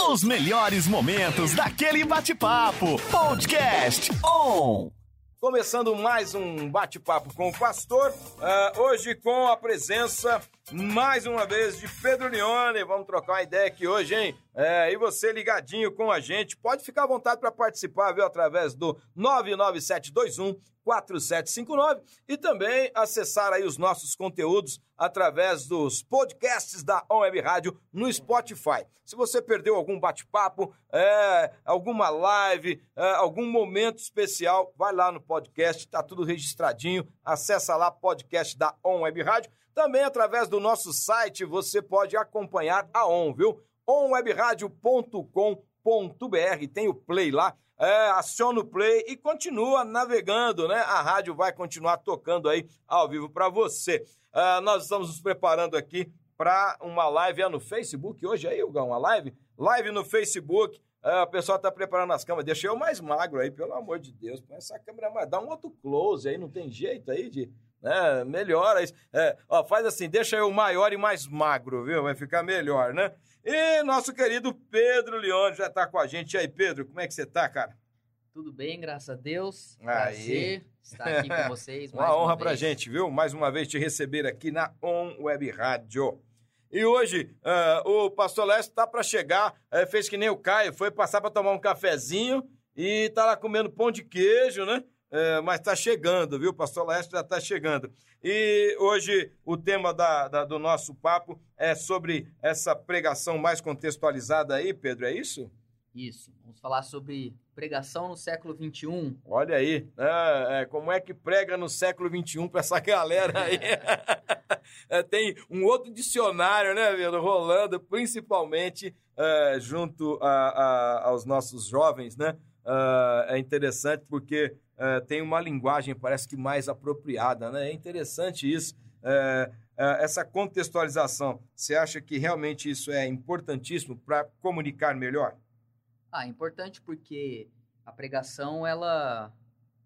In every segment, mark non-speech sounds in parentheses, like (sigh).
Os melhores momentos daquele bate-papo. Podcast On. Começando mais um bate-papo com o pastor, uh, hoje com a presença, mais uma vez, de Pedro Leone. Vamos trocar uma ideia aqui hoje, hein? É, e você ligadinho com a gente, pode ficar à vontade para participar, viu? Através do 99721 4759 e também acessar aí os nossos conteúdos através dos podcasts da Web Rádio no Spotify. Se você perdeu algum bate-papo, é, alguma live, é, algum momento especial, vai lá no podcast, tá tudo registradinho. Acessa lá podcast da Web Rádio. Também através do nosso site você pode acompanhar a On, viu? onwebradio.com.br, tem o play lá é, aciona o play e continua navegando, né? A rádio vai continuar tocando aí ao vivo para você. Uh, nós estamos nos preparando aqui para uma live é no Facebook hoje aí, Hugo, uma live? Live no Facebook. Uh, o pessoal tá preparando as câmeras. Deixa eu mais magro aí, pelo amor de Deus. Põe essa câmera mais. Dá um outro close aí, não tem jeito aí de. Né? Melhora isso. É, ó, faz assim, deixa eu maior e mais magro, viu? Vai ficar melhor, né? E nosso querido Pedro Leone já está com a gente. E aí, Pedro, como é que você está, cara? Tudo bem, graças a Deus. Prazer estar aqui com vocês. (laughs) uma honra uma pra gente, viu? Mais uma vez te receber aqui na On Web Rádio. E hoje uh, o pastor Leste está para chegar, uh, fez que nem o Caio, foi passar para tomar um cafezinho e tá lá comendo pão de queijo, né? Uh, mas está chegando, viu? Pastor Leste já está chegando. E hoje o tema da, da, do nosso papo é sobre essa pregação mais contextualizada aí, Pedro, é isso? Isso. Vamos falar sobre pregação no século XXI. Olha aí, é, é, como é que prega no século XXI para essa galera aí? (laughs) é, tem um outro dicionário, né, Pedro, rolando, principalmente é, junto a, a, aos nossos jovens, né? É interessante porque é, tem uma linguagem, parece que mais apropriada, né? É interessante isso. É, essa contextualização, você acha que realmente isso é importantíssimo para comunicar melhor? Ah, é importante porque a pregação ela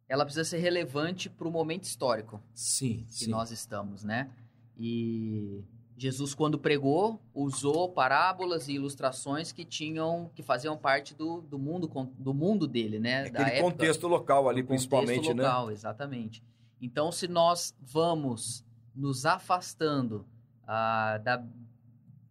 ela precisa ser relevante para o momento histórico sim, que sim. nós estamos, né? E Jesus, quando pregou, usou parábolas e ilustrações que tinham, que faziam parte do, do mundo do mundo dele, né? Aquele da época, contexto local ali, principalmente, contexto local, né? exatamente. Então, se nós vamos nos afastando ah, da,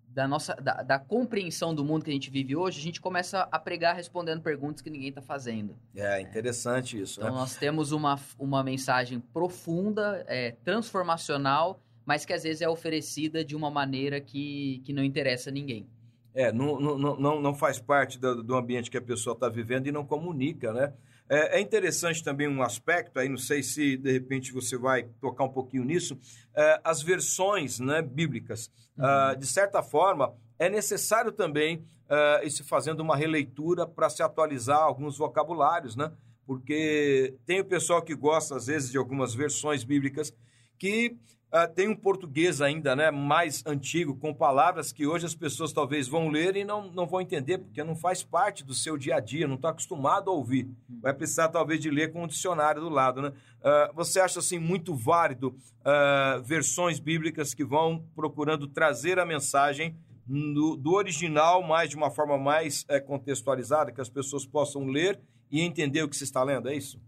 da nossa da, da, compreensão do mundo que a gente vive hoje, a gente começa a pregar respondendo perguntas que ninguém está fazendo. É interessante isso. Então, né? nós temos uma, uma mensagem profunda, é, transformacional mas que às vezes é oferecida de uma maneira que, que não interessa a ninguém. É, não, não, não, não faz parte do, do ambiente que a pessoa está vivendo e não comunica, né? É, é, interessante também um aspecto, aí não sei se de repente você vai tocar um pouquinho nisso, é, as versões né, bíblicas. Uhum. Uh, de certa forma, é necessário também uh, ir se fazendo uma releitura para se atualizar alguns vocabulários, né? Porque tem o pessoal que gosta, às vezes, de algumas versões bíblicas que Uh, tem um português ainda né, mais antigo, com palavras que hoje as pessoas talvez vão ler e não, não vão entender, porque não faz parte do seu dia a dia, não está acostumado a ouvir. Vai precisar talvez de ler com um dicionário do lado. Né? Uh, você acha assim muito válido uh, versões bíblicas que vão procurando trazer a mensagem do, do original, mas de uma forma mais uh, contextualizada, que as pessoas possam ler e entender o que se está lendo? É isso?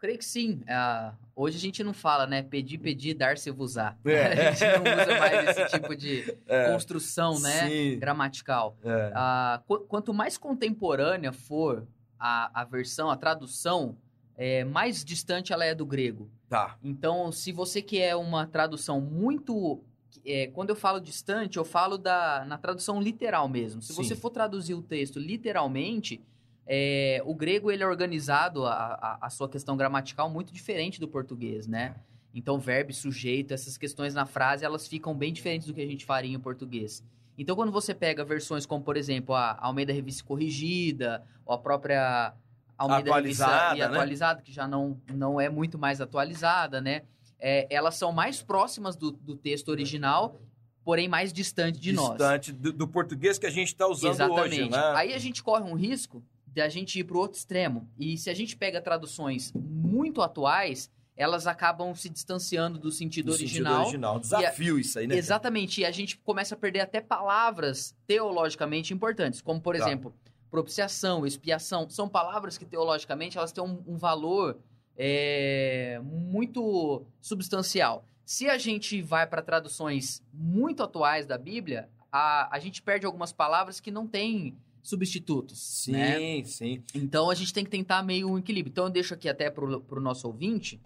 Creio que sim. Uh, hoje a gente não fala, né? Pedir, pedir, dar-se-vos-á. É. (laughs) A gente não usa mais esse tipo de é. construção, né? Sim. Gramatical. É. Uh, qu quanto mais contemporânea for a, a versão, a tradução, é, mais distante ela é do grego. Tá. Então, se você quer uma tradução muito é, quando eu falo distante, eu falo da, na tradução literal mesmo. Se Sim. você for traduzir o texto literalmente, é, o grego ele é organizado, a, a, a, sua questão gramatical, muito diferente do português, né? Então, verbo, sujeito, essas questões na frase, elas ficam bem diferentes do que a gente faria em português. Então, quando você pega versões como, por exemplo, a Almeida Revista Corrigida, ou a própria Almeida atualizada, Revista né? atualizada, que já não, não é muito mais atualizada, né? É, elas são mais próximas do, do texto original porém mais distante de distante nós. Distante do, do, português que a gente está usando Exatamente. hoje, né? Aí a gente corre um risco de a gente ir para o outro extremo. E se a gente pega traduções muito atuais, elas acabam se distanciando do sentido Do original. sentido original. Desafio isso aí, né? Exatamente, e a gente começa a perder até palavras teologicamente importantes, como por Tá. exemplo, propiciação, expiação, são palavras que teologicamente elas têm um, um valor é, muito substancial. Se a gente vai para traduções muito atuais da Bíblia, a, a gente perde algumas palavras que não têm substitutos, Sim, né? sim. Então a gente tem que tentar meio um equilíbrio. Então eu deixo aqui até pro, pro nosso ouvinte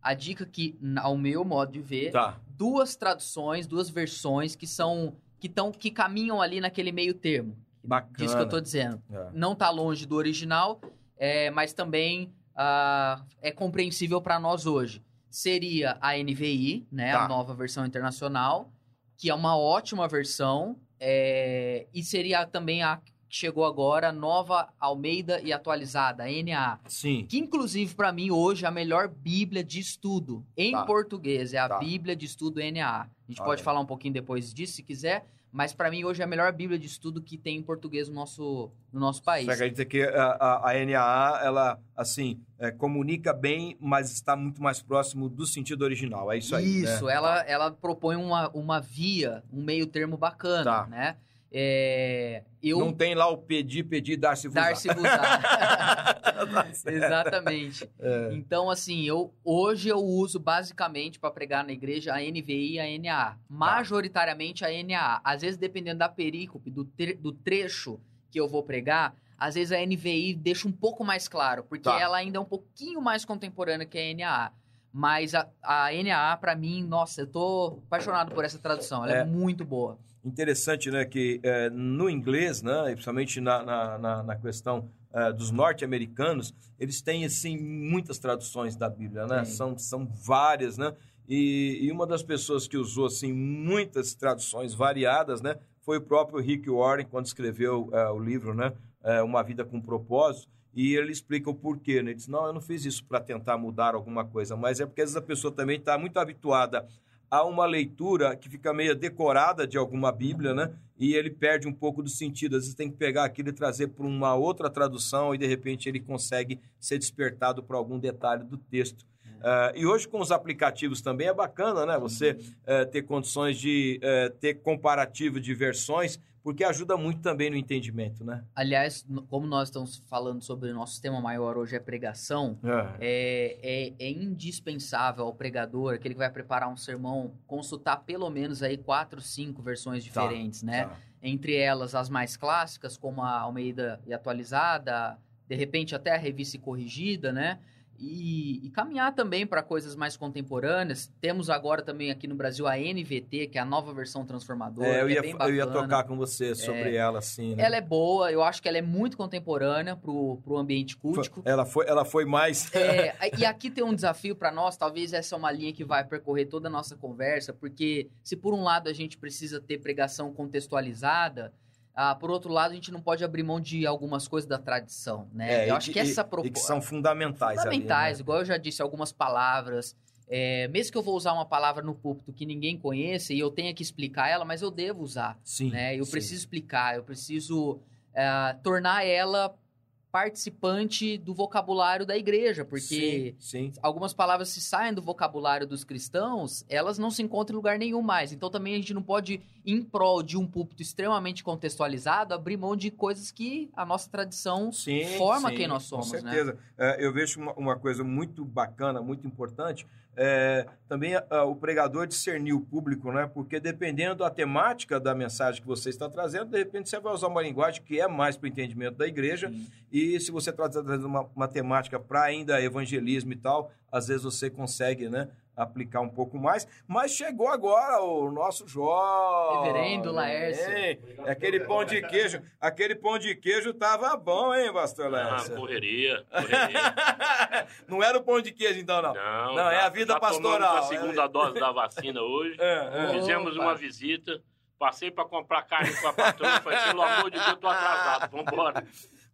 a dica que, ao meu modo de ver, Tá. duas traduções, duas versões que são que tão, que caminham ali naquele meio termo. Bacana. Disso que eu tô dizendo. É. Não tá longe do original, é, mas também ah, é compreensível para nós hoje. Seria a NVI, né, Tá. a nova versão internacional, que é uma ótima versão, é, e seria também a chegou agora, nova Almeida e atualizada, a NA. Sim. Que, inclusive, para mim, hoje, é a melhor Bíblia de estudo em Tá. português. É a Tá. Bíblia de estudo NA. A gente Olha pode aí. falar um pouquinho depois disso, se quiser. Mas, para mim, hoje é a melhor Bíblia de estudo que tem em português no nosso, no nosso país. Você acredita que a, a, a NAA, ela, assim, é, comunica bem, mas está muito mais próximo do sentido original. É isso aí, Isso, né? ela, ela propõe uma, uma via, um meio termo bacana, Tá. né? É, eu... Não tem lá o pedir, pedir, dar-se vos Dar-se vos (laughs) (laughs) Exatamente. É. Então, assim, eu hoje eu uso basicamente para pregar na igreja a NVI e a NAA. Majoritariamente a NAA. Às vezes, dependendo da perícope, do, tre- do trecho que eu vou pregar, às vezes a NVI deixa um pouco mais claro, porque Tá. ela ainda é um pouquinho mais contemporânea que a NAA. Mas a, a NAA, para mim, nossa, eu tô apaixonado por essa tradução. Ela é, É. muito boa. Interessante, né, que é, no inglês, né, principalmente na, na, na, na questão é, dos norte-americanos, eles têm, assim, muitas traduções da Bíblia, né? São, são várias, né? E, e uma das pessoas que usou, assim, muitas traduções variadas, né, foi o próprio Rick Warren, quando escreveu é, o livro, né, Uma Vida com Propósito, e ele explica o porquê, né? Ele diz, não, eu não fiz isso para tentar mudar alguma coisa, mas é porque às vezes a pessoa também está muito habituada a uma leitura que fica meio decorada de alguma Bíblia, né? E ele perde um pouco do sentido. Às vezes tem que pegar aquilo e trazer para uma outra tradução e de repente ele consegue ser despertado para algum detalhe do texto. Ah, e hoje com os aplicativos também é bacana, né? Você eh, ter condições de eh, ter comparativo de versões, porque ajuda muito também no entendimento, né? Aliás, como nós estamos falando sobre o nosso tema maior hoje é pregação, É, é, é indispensável ao pregador, aquele que vai preparar um sermão, consultar pelo menos aí quatro, cinco versões diferentes, né? Tá. Entre elas as mais clássicas, como a Almeida e atualizada, de repente até a revista corrigida, né? E, e caminhar também para coisas mais contemporâneas. Temos agora também aqui no Brasil a NVT, que é a nova versão transformadora. É, eu, que ia, é eu ia tocar com você sobre ela, assim, né? Ela é boa, eu acho que ela é muito contemporânea pro, pro ambiente cultico. Ela foi, ela foi mais... É, (laughs) e aqui tem um desafio para nós, talvez essa é uma linha que vai percorrer toda a nossa conversa, porque se por um lado a gente precisa ter pregação contextualizada, ah, por outro lado a gente não pode abrir mão de algumas coisas da tradição, né? É, eu e acho que e- essa E que proposta são fundamentais, fundamentais, ali, né? igual eu já disse, algumas palavras. É, mesmo que eu vou usar uma palavra no púlpito que ninguém conheça e eu tenha que explicar ela, mas eu devo usar Sim, né? Eu sim. preciso explicar, eu preciso eh, tornar ela participante do vocabulário da igreja, porque Sim, sim. algumas palavras se saem do vocabulário dos cristãos, elas não se encontram em lugar nenhum mais. Então também a gente não pode, em prol de um púlpito extremamente contextualizado, abrir mão de coisas que a nossa tradição Sim, forma quem nós somos, Com né? certeza. É, eu vejo uma, uma coisa muito bacana, muito importante, é, também ah, o pregador discernir o público, né? Porque dependendo da temática da mensagem que você está trazendo, de repente você vai usar uma linguagem que é mais para o entendimento da igreja. Sim. E se você está trazendo uma, uma temática para ainda evangelismo e tal, às vezes você consegue, né? Aplicar um pouco mais, mas chegou agora o nosso jovem. Reverendo Laércio. hein? Aquele pão de queijo, aquele pão de queijo tava bom, hein, pastor Ah, Laércio? correria, correria. (laughs) não era o pão de queijo, então, não. Não, Não, é a vida já pastoral, a segunda é. dose da vacina hoje. (laughs) É, é. Fizemos Opa. uma visita. Passei para comprar carne com a patroa. Falei, pelo amor de Deus, eu tô atrasado. Vambora.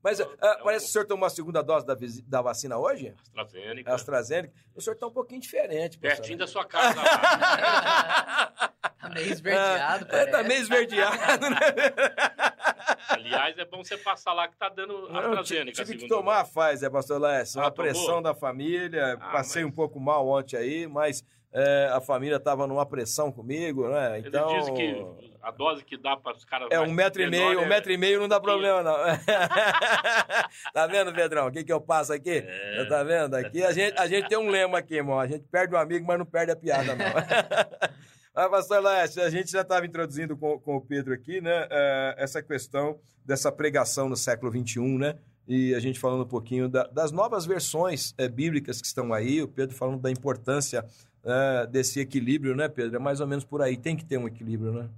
Mas ah, parece que o senhor tomou a segunda dose da, da vacina hoje? AstraZeneca. AstraZeneca. O senhor está um pouquinho diferente. Pertinho da sua casa. (laughs) Tá meio esverdeado, (laughs) É, parece. tá meio esverdeado, né? (laughs) Aliás, é bom você passar lá que tá dando AstraZeneca. tive que tomar a Pfizer, pastor Lécio. Ah, Uma tomou? pressão da família. Ah, passei mas- um pouco mal ontem aí, mas é, a família estava numa pressão comigo, né? Então. dizem que a dose que dá para os caras. É um metro e meio, um é- metro e meio não dá problema, não. (laughs) tá vendo, Pedrão? O que, que eu passo aqui? É. Tá vendo? Aqui a gente, a gente tem um lema aqui, irmão. A gente perde o amigo, mas não perde a piada, não. (laughs) Mas, pastor Lécio, a gente já estava introduzindo com, com o Pedro aqui, né? eh, essa questão dessa pregação no século XXI, né? E a gente falando um pouquinho da- das novas versões eh, bíblicas que estão aí, o Pedro falando da importância eh, desse equilíbrio, né, Pedro? É mais ou menos por aí. Tem que ter um equilíbrio, né?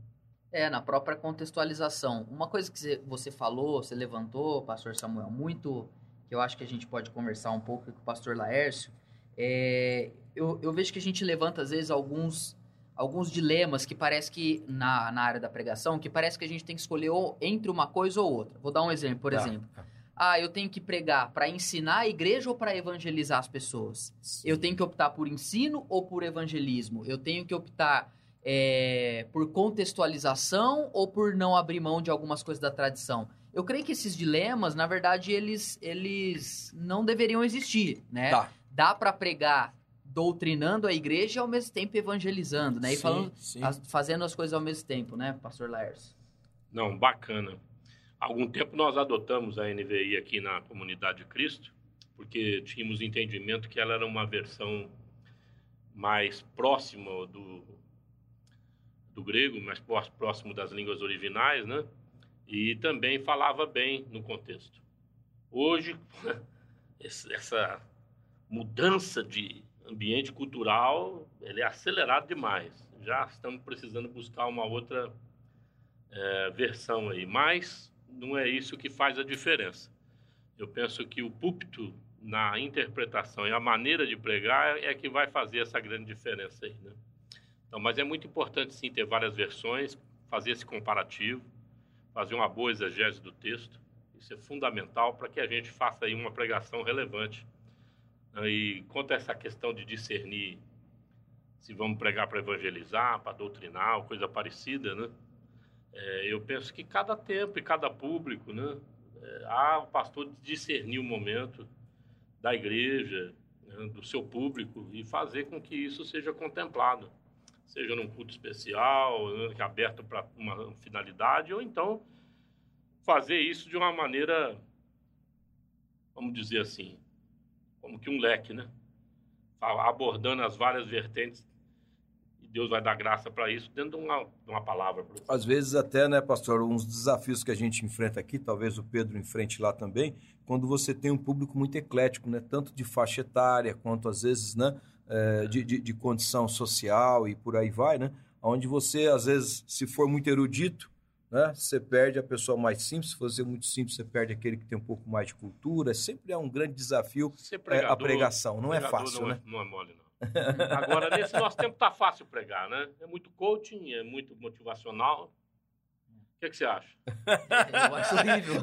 É, na própria contextualização. Uma coisa que você- falou, você levantou, pastor Samuel, muito que eu acho que a gente pode conversar um pouco com o pastor Laércio, é, eu, eu vejo que a gente levanta, às vezes, alguns, alguns dilemas que parece que, na, na área da pregação, que parece que a gente tem que escolher ou entre uma coisa ou outra. Vou dar um exemplo, por Tá. exemplo. Ah, eu tenho que pregar para ensinar a igreja ou para evangelizar as pessoas? Eu tenho que optar por ensino ou por evangelismo? Eu tenho que optar é, por contextualização ou por não abrir mão de algumas coisas da tradição? Eu creio que esses dilemas, na verdade, eles, eles não deveriam existir, né? Tá. Dá para pregar doutrinando a igreja e ao mesmo tempo evangelizando, né? E Sim, falando, sim. as- fazendo as coisas ao mesmo tempo, né, pastor Laércio? Não, bacana. Algum tempo nós adotamos a NVI aqui na Comunidade de Cristo, porque tínhamos entendimento que ela era uma versão mais próxima do, do grego, mais pró- próximo das línguas originais, né? E também falava bem no contexto. Hoje, (laughs) essa mudança de ambiente cultural, ele é acelerado demais. Já estamos precisando buscar uma outra é, versão aí, mas não é isso que faz a diferença. Eu penso que o púlpito na interpretação e a maneira de pregar é que vai fazer essa grande diferença aí, né? Então, mas é muito importante sim ter várias versões, fazer esse comparativo, fazer uma boa exegese do texto. Isso é fundamental para que a gente faça aí uma pregação relevante. E quanto a essa questão de discernir se vamos pregar para evangelizar, para doutrinar, ou coisa parecida, né? É, eu penso que cada tempo e cada público, né? É, há o pastor discernir o momento da igreja, né, do seu público e fazer com que isso seja contemplado, seja num culto especial, né, é aberto para uma finalidade, ou então fazer isso de uma maneira, vamos dizer assim, como que um leque, né? Abordando as várias vertentes Deus vai dar graça para isso dentro de uma, de uma palavra. Às vezes até, né, pastor, uns desafios que a gente enfrenta aqui, talvez o Pedro enfrente lá também, quando você tem um público muito eclético, né, tanto de faixa etária quanto às vezes, né, eh, de, de, de condição social e por aí vai, né, onde você às vezes, se for muito erudito, né, você perde a pessoa mais simples, se você muito simples, você perde aquele que tem um pouco mais de cultura, sempre é um grande desafio Ser eh, a pregação, não é pregador fácil, não né? É, não é mole, não. Agora, nesse nosso tempo, tá fácil pregar, né? É muito coaching, é muito motivacional. O que, que você acha? Eu acho horrível. Eu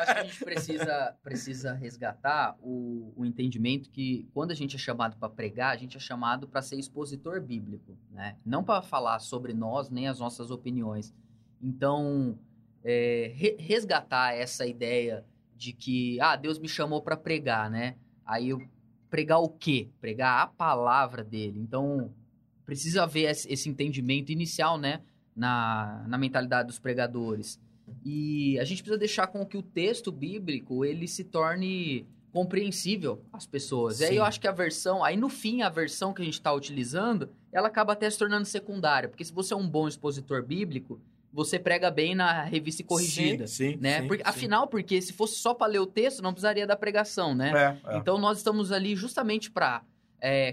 acho que a gente precisa, precisa resgatar o, o entendimento que quando a gente é chamado para pregar, a gente é chamado para ser expositor bíblico, né? Não para falar sobre nós nem as nossas opiniões. Então, é, re- resgatar essa ideia de que, ah, Deus me chamou para pregar, né? Aí eu pregar o quê? Pregar a palavra dele. Então, precisa haver esse entendimento inicial, né? Na, na mentalidade dos pregadores. E a gente precisa deixar com que o texto bíblico ele se torne compreensível às pessoas. E aí Sim. eu acho que a versão, aí no fim a versão que a gente está utilizando, ela acaba até se tornando secundária, porque se você é um bom expositor bíblico, você prega bem na revista e corrigida, Sim, sim, né? sim, Porque-. Afinal, porque se fosse só para ler o texto, não precisaria da pregação, né? É, é. Então nós estamos ali justamente para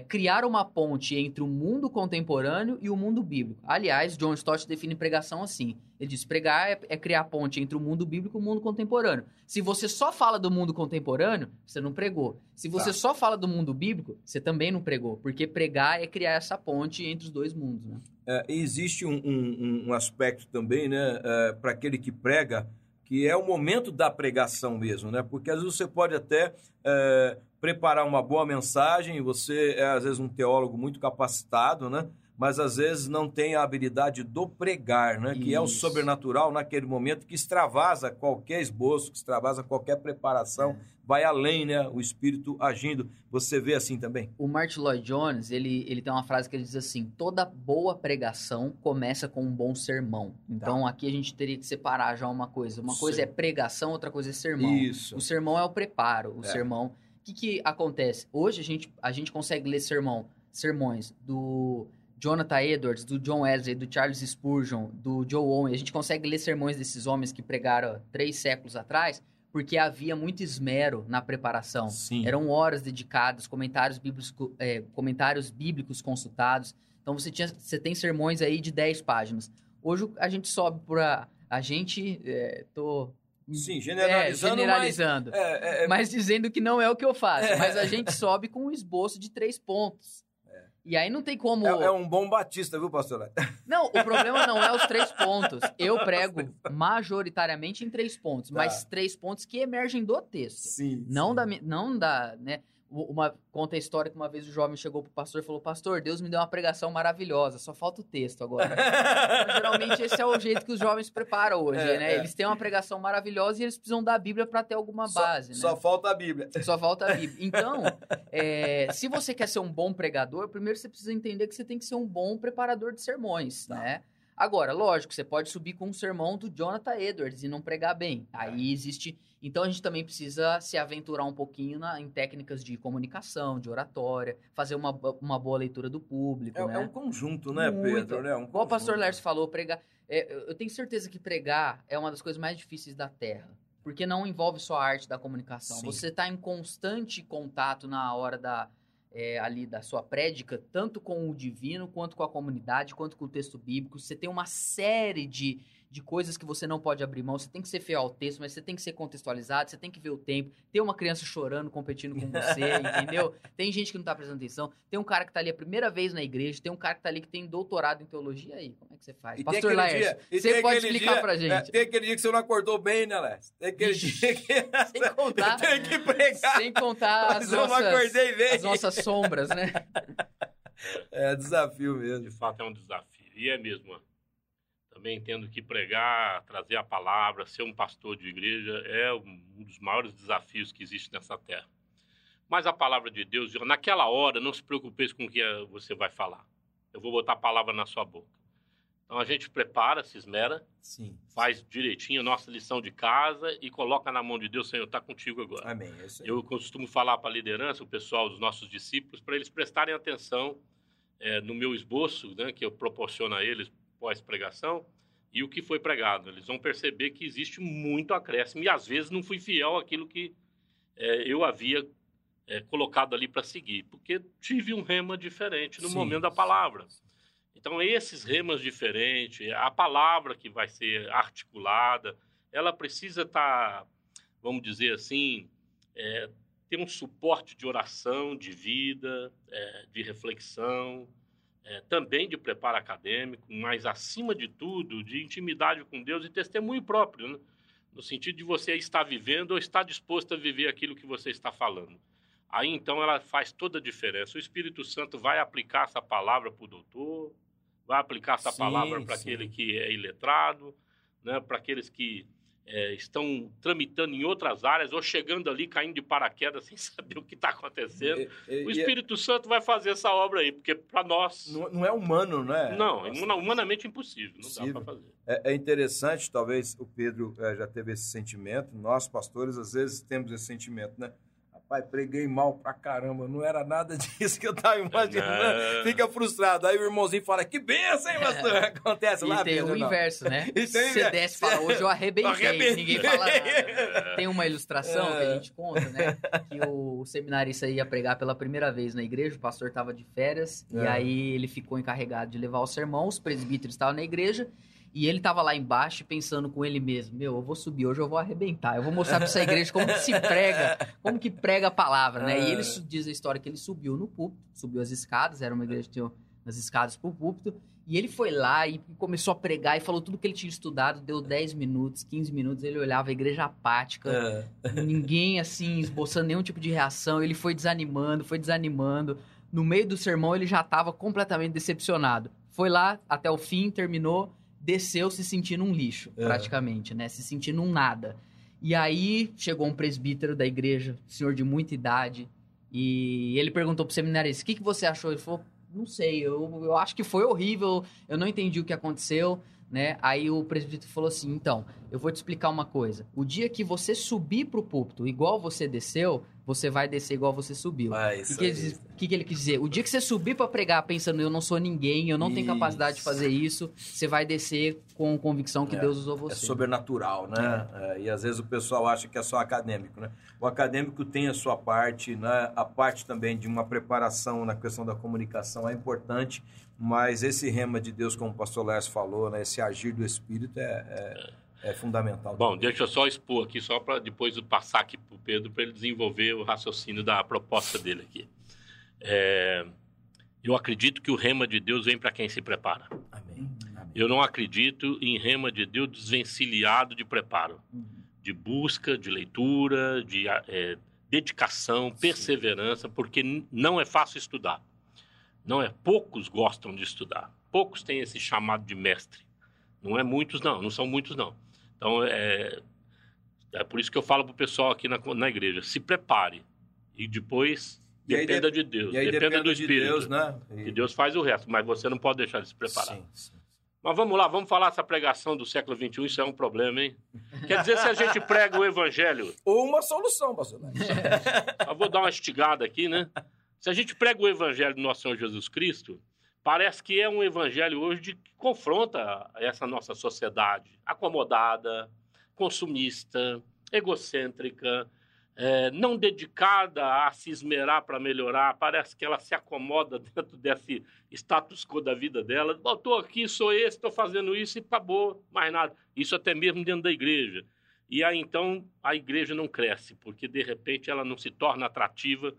criar uma ponte entre o mundo contemporâneo e o mundo bíblico. Aliás, John Stott define pregação assim. Ele diz: pregar é, é criar ponte entre o mundo bíblico e o mundo contemporâneo. Se você só fala do mundo contemporâneo, você não pregou. Se você Tá. só fala do mundo bíblico, você também não pregou. Porque pregar é criar essa ponte entre os dois mundos. Né? É, existe um, um- um aspecto também, né, para aquele que prega, que é o momento da pregação mesmo, né? Porque às vezes você pode até é, preparar uma boa mensagem, você é às vezes um teólogo muito capacitado, né? mas às vezes não tem a habilidade do pregar, né? Que é o Isso. sobrenatural naquele momento que extravasa qualquer esboço, que extravasa qualquer preparação, É. vai além, né? O espírito agindo. Você vê assim também? O Martin Lloyd Jones, ele, ele tem uma frase que ele diz assim: toda boa pregação começa com um bom sermão. Então aqui a gente teria que separar já uma coisa. Uma coisa Sim. é pregação, outra coisa é sermão. Isso. O sermão é o preparo, o É. sermão. O que, que acontece? Hoje a gente, a gente consegue ler sermão, sermões do Jonathan Edwards, do John Wesley, do Charles Spurgeon, do Joe Owen. A gente consegue ler sermões desses homens que pregaram três séculos atrás, porque havia muito esmero na preparação. Sim. Eram horas dedicadas, comentários bíblicos, é, comentários bíblicos consultados. Então você, tinha, você tem sermões aí de 10 páginas. Hoje a gente sobe para. A gente. É, tô. Sim, é, generalizando, generalizando. mas... É, é, é- Mas dizendo que não é o que eu faço. É. Mas a gente sobe com um esboço de três pontos. E aí não tem como. é- é um bom batista, viu, pastor? (laughs) Não, o problema não é os três pontos. Eu (laughs) prego majoritariamente em três pontos, Tá. mas três pontos que emergem do texto. Sim. Não sim. da, não da, né? Uma, conta a história que uma vez o jovem chegou pro pastor e falou: Pastor, Deus me deu uma pregação maravilhosa, só falta o texto agora. (laughs) Então, geralmente esse é o jeito que os jovens preparam hoje, É, né? é. Eles têm uma pregação maravilhosa e eles precisam da Bíblia para ter alguma Só- base, né? Só falta a Bíblia. Só falta a (laughs) Bíblia. Então, é, se você quer ser um bom pregador, primeiro você precisa entender que você tem que ser um bom preparador de sermões, Tá. né? Agora, lógico, você pode subir com um sermão do Jonathan Edwards e não pregar bem. Aí existe. Então a gente também precisa se aventurar um pouquinho na- em técnicas de comunicação, de oratória, fazer uma, uma boa leitura do público, É, né? é um conjunto, né, Muito. Pedro? É um Igual o pastor. Lércio falou, pregar. é, eu eu tenho certeza que pregar é uma das coisas mais difíceis da Terra. Porque não envolve só a arte da comunicação. Sim. Você está em constante contato na hora da, é, ali da sua prédica, tanto com o divino, quanto com a comunidade, quanto com o texto bíblico. Você tem uma série de, de coisas que você não pode abrir mão. Você tem que ser fiel ao texto, mas você tem que ser contextualizado, você tem que ver o tempo. Tem uma criança chorando, competindo com você, (laughs) entendeu? Tem gente que não tá prestando atenção. Tem um cara que tá ali a primeira vez na igreja, tem um cara que tá ali que tem doutorado em teologia. E aí, como é que você faz? E Pastor Laércio, dia- e você pode explicar dia- pra é, gente? tem aquele dia que você não acordou bem, né, Lécio? Tem aquele Ixi. dia que (laughs) Sem contar, (laughs) tem que pregar. sem contar as nossas, as nossas sombras, né? É desafio mesmo. De fato é um desafio. E é mesmo. Também entendo que pregar, trazer a palavra, ser um pastor de igreja é um dos maiores desafios que existe nessa terra. Mas a palavra de Deus, naquela hora, não se preocupe com o que eh, você vai falar. Eu vou botar a palavra na sua boca. Então a gente prepara, se esmera, Sim. faz direitinho a nossa lição de casa e coloca na mão de Deus, Senhor, está contigo agora. Amém. É. Eu costumo falar para a liderança, o pessoal dos nossos discípulos, para eles prestarem atenção eh, no meu esboço, né, que eu proporciono a eles pós-pregação, e o que foi pregado. Eles vão perceber que existe muito acréscimo, e às vezes não fui fiel àquilo que eh, eu havia eh, colocado ali para seguir, porque tive um rema diferente no Sim, momento da palavra. sim. Então, esses remas diferentes, a palavra que vai ser articulada, ela precisa estar, vamos dizer assim, é, ter um suporte de oração, de vida, é, de reflexão, é, também de preparo acadêmico, mas, acima de tudo, de intimidade com Deus e testemunho próprio, né? no sentido de você estar vivendo ou estar disposto a viver aquilo que você está falando. Aí, então, ela faz toda a diferença. O Espírito Santo vai aplicar essa palavra para o doutor, vai aplicar essa Sim, palavra para aquele que é iletrado, né, para aqueles que é, estão tramitando em outras áreas ou chegando ali, caindo de paraquedas (laughs) sem saber o que está acontecendo. E- e- O e- Espírito Santo vai fazer essa obra aí, porque para nós. não, não é humano, né? Não, humana- humanamente impossível, não Impossível. dá para fazer. É, é interessante, talvez o Pedro eh, já teve esse sentimento. Nós, pastores, às vezes temos esse sentimento, né? Rapaz, preguei mal pra caramba, não era nada (laughs) disso que eu tava imaginando. É. Fica frustrado. Aí o irmãozinho fala: Que benção, hein, pastor? (laughs) Acontece lá, E tem o não. inverso, né? (laughs) E Você inverso. desce e fala, hoje eu arrebentei, Arrebentei. ninguém fala nada. Tem uma ilustração que a É. gente conta, né? Que o seminarista ia pregar pela primeira vez na igreja, o pastor estava de férias, e É. aí ele ficou encarregado de levar o sermão, os presbíteros estavam na igreja, e ele estava lá embaixo pensando com ele mesmo, meu, eu vou subir hoje, eu vou arrebentar, eu vou mostrar pra essa (laughs) igreja como que se prega, como que prega a palavra, né? E ele su- diz a história que ele subiu no púlpito, subiu as escadas, era uma igreja que tinha as escadas pro púlpito, e ele foi lá e começou a pregar e falou tudo que ele tinha estudado, deu 10 minutos, 15 minutos, ele olhava a igreja apática, É. (laughs) ninguém assim esboçando nenhum tipo de reação, ele foi desanimando, foi desanimando. no meio do sermão ele já estava completamente decepcionado. Foi lá até o fim, terminou, desceu se sentindo um lixo, é. praticamente, né? Se sentindo um nada. E aí chegou um presbítero da igreja, senhor de muita idade, e ele perguntou pro seminarista: o que, que você achou? Ele falou: não sei, eu, eu acho que foi horrível, eu não entendi o que aconteceu né? Aí o presbítero falou assim: então, eu vou te explicar uma coisa. O dia que você subir pro púlpito igual você desceu, você vai descer igual você subiu. Ah, o que, que, que, que, ele quis dizer? O dia que você subir para pregar pensando eu não sou ninguém, eu não isso. tenho capacidade de fazer isso, você vai descer com convicção que é, Deus usou você. É sobrenatural, né? É. É, e às vezes o pessoal acha que é só acadêmico, né? O acadêmico tem a sua parte, né? A parte também de uma preparação na questão da comunicação é importante, mas esse rema de Deus, como o pastor Lércio falou, né? Esse agir do Espírito é, é, fundamental. Bom, deixa eu só expor aqui, só para depois passar aqui para o Pedro, para ele desenvolver o raciocínio da proposta dele aqui. É, eu acredito que o rema de Deus vem para quem se prepara. Amém. Amém. Eu não acredito em rema de Deus desvencilhado de preparo, uhum. de busca, de leitura, de é, dedicação, perseverança, Sim. porque não é fácil estudar. Não é poucos gostam de estudar. Poucos têm esse chamado de mestre. Não é muitos não, não são muitos não. Então é é por isso que eu falo para o pessoal aqui na, na igreja, se prepare e depois e dependa de, de Deus, dependa, dependa do Espírito. De Deus, né? E... Que Deus faz o resto, mas você não pode deixar de se preparar. Sim, sim. Mas vamos lá, vamos falar essa pregação do século XXI, isso é um problema, hein? Quer dizer, se a gente prega o evangelho... Ou uma solução, pastor. (laughs) Eu vou dar uma estigada aqui, né? Se a gente prega o evangelho do nosso Senhor Jesus Cristo, parece que é um evangelho hoje de, que confronta essa nossa sociedade acomodada, consumista, egocêntrica, é, não dedicada a se esmerar para melhorar. Parece que ela se acomoda (laughs) dentro desse status quo da vida dela. Estou aqui, sou esse, estou fazendo isso e acabou, mais nada. Isso até mesmo dentro da igreja. E aí então a igreja não cresce, porque de repente ela não se torna atrativa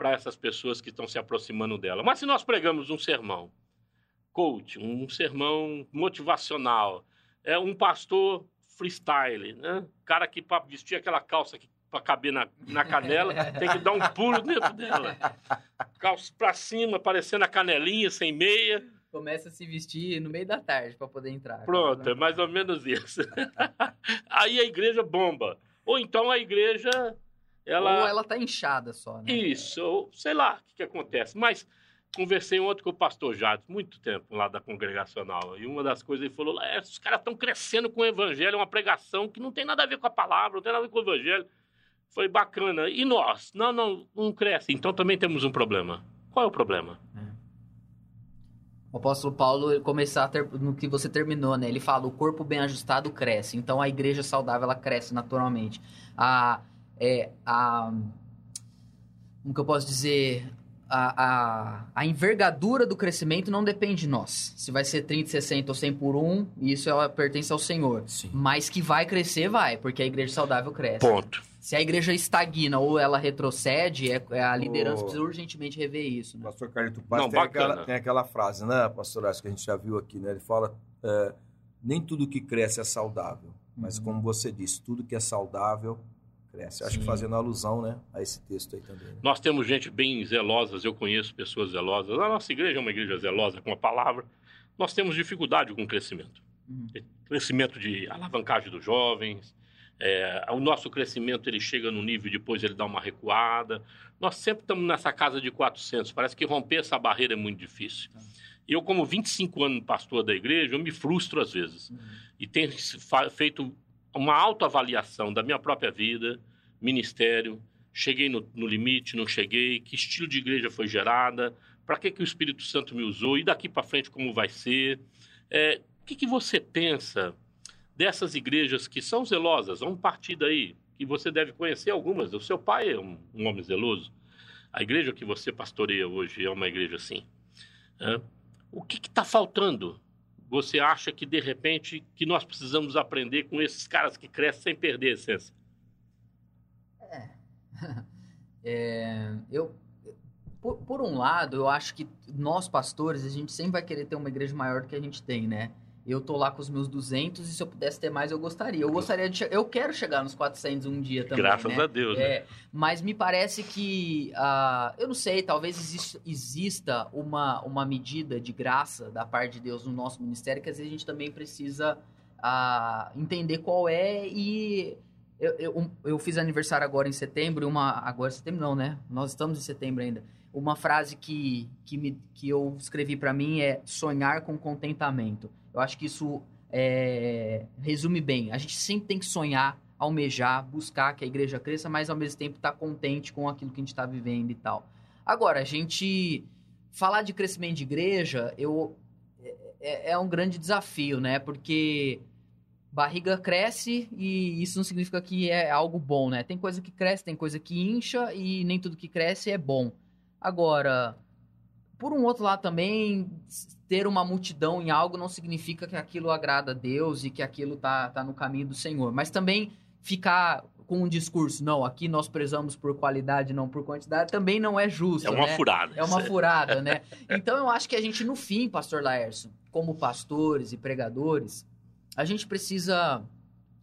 para essas pessoas que estão se aproximando dela. Mas se nós pregamos um sermão, coach, um sermão motivacional, é um pastor freestyle, né? Cara que para vestir aquela calça que para caber na, na canela, (laughs) tem que dar um pulo dentro dela. Calça para cima, parecendo a canelinha, sem meia. Começa a se vestir no meio da tarde para poder entrar. Pronto, é mais ou menos isso. (laughs) Aí a igreja bomba. Ou então a igreja ela... Ou ela tá inchada só, né? Isso, ou sei lá o que, que acontece. Mas conversei ontem com o pastor Jades, muito tempo lá da congregacional, e uma das coisas ele falou: é, os caras estão crescendo com o evangelho, é uma pregação que não tem nada a ver com a palavra, não tem nada a ver com o evangelho. Foi bacana. E nós? Não, não, não cresce. Então também temos um problema. Qual é o problema? É. O apóstolo Paulo começar ter, no que você terminou, né? Ele fala: o corpo bem ajustado cresce. Então a igreja saudável ela cresce naturalmente. A é, a. Como que eu posso dizer? A, a, a, envergadura do crescimento não depende de nós. Se vai ser 30, 60 ou 100 por 1, isso é, pertence ao Senhor. Sim. Mas que vai crescer, vai, porque a igreja saudável cresce. Ponto. Se a igreja estagna ou ela retrocede, é, é a liderança oh. precisa urgentemente rever isso. Né? Pastor Carlito Paz tem, aquela, tem aquela frase, né, pastor Acho que a gente já viu aqui, né? Ele fala, é, nem tudo que cresce é saudável, mas uhum. como você disse, tudo que é saudável cresce. Acho Sim. que fazendo alusão né, a esse texto aí também. Né? Nós temos gente bem zelosas, eu conheço pessoas zelosas. A nossa igreja é uma igreja zelosa com a palavra. Nós temos dificuldade com o crescimento. Uhum. Crescimento de alavancagem dos jovens. É, o nosso crescimento ele chega no nível, depois ele dá uma recuada. Nós sempre estamos nessa casa de 400. Parece que romper essa barreira é muito difícil. Uhum. Eu, como 25 anos pastor da igreja, eu me frustro às vezes. Uhum. E tenho feito uma autoavaliação da minha própria vida, ministério, cheguei no, no, limite, não cheguei, que estilo de igreja foi gerada, para que, que o Espírito Santo me usou e daqui para frente como vai ser. É, o que, que você pensa dessas igrejas que são zelosas? Vamos partir daí, que você deve conhecer algumas. O seu pai é um, um homem zeloso. A igreja que você pastoreia hoje é uma igreja assim. É? O que está faltando você acha que de repente que nós precisamos aprender com esses caras que crescem sem perder a essência? É. (laughs) é eu, por, por, um lado, eu acho que nós pastores a gente sempre vai querer ter uma igreja maior do que a gente tem, né? Eu tô lá com os meus 200 e se eu pudesse ter mais, eu gostaria. Eu gostaria de Eu quero chegar nos 400 um dia também. Graças né? a Deus. É, né? mas me parece que, uh, eu não sei, talvez exista, exista uma, uma medida de graça da parte de Deus no nosso ministério que às vezes a gente também precisa uh, entender qual é e eu, eu, eu, fiz aniversário agora em setembro, uma. Agora setembro não, né? Nós estamos em setembro ainda. Uma frase que, que, me, que eu escrevi para mim é sonhar com contentamento. Eu acho que isso é, resume bem. A gente sempre tem que sonhar, almejar, buscar que a igreja cresça, mas ao mesmo tempo estar tá contente com aquilo que a gente está vivendo e tal. Agora, a gente falar de crescimento de igreja, eu é, é um grande desafio, né? Porque barriga cresce e isso não significa que é algo bom, né? Tem coisa que cresce, tem coisa que incha e nem tudo que cresce é bom. Agora, por um outro lado também, ter uma multidão em algo não significa que aquilo agrada a Deus e que aquilo tá, tá no caminho do Senhor. Mas também ficar com um discurso, não, aqui nós prezamos por qualidade, não por quantidade, também não é justo. É uma né? furada. É uma furada, né? Então eu acho que a gente, no fim, pastor Laércio, como pastores e pregadores, a gente precisa,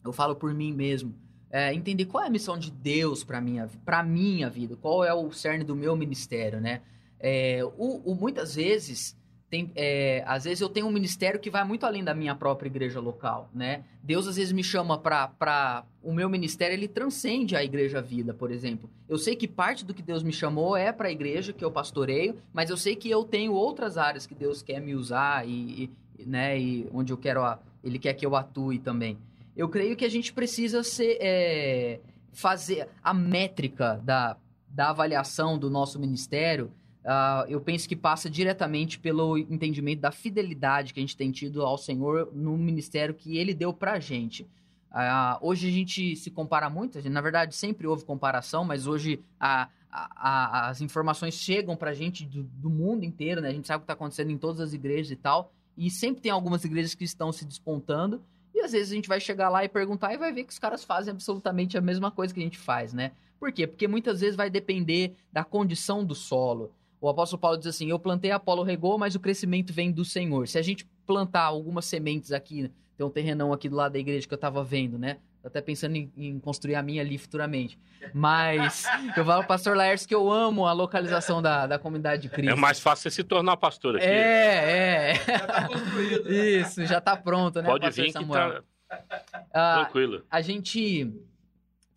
eu falo por mim mesmo, é, entender qual é a missão de Deus para minha para minha vida, qual é o cerne do meu ministério, né? É, o, o, muitas vezes tem, é, às vezes eu tenho um ministério que vai muito além da minha própria igreja local, né? Deus às vezes me chama para o meu ministério, ele transcende a igreja vida, por exemplo. Eu sei que parte do que Deus me chamou é para a igreja que eu pastoreio, mas eu sei que eu tenho outras áreas que Deus quer me usar e, e né, e onde eu quero ele quer que eu atue também. Eu creio que a gente precisa ser, é, fazer a métrica da, da avaliação do nosso ministério. Uh, eu penso que passa diretamente pelo entendimento da fidelidade que a gente tem tido ao Senhor no ministério que Ele deu pra gente. Uh, hoje a gente se compara muito, na verdade sempre houve comparação, mas hoje a, a, a, as informações chegam pra gente do, do, mundo inteiro, né? A gente sabe o que está acontecendo em todas as igrejas e tal. E sempre tem algumas igrejas que estão se despontando. E às vezes a gente vai chegar lá e perguntar e vai ver que os caras fazem absolutamente a mesma coisa que a gente faz, né? Por quê? Porque muitas vezes vai depender da condição do solo. O apóstolo Paulo diz assim: Eu plantei, Apolo regou, mas o crescimento vem do Senhor. Se a gente plantar algumas sementes aqui, tem um terrenão aqui do lado da igreja que eu estava vendo, né? Tô até pensando em, em, construir a minha ali futuramente. Mas (laughs) eu falo pro pastor Laércio que eu amo a localização da, da comunidade de Cristo. É mais fácil você se tornar pastor aqui. É, é. Já tá construído. Né? Isso, já tá pronto, né, Pode vir Samuel? que tá ah, tranquilo. A gente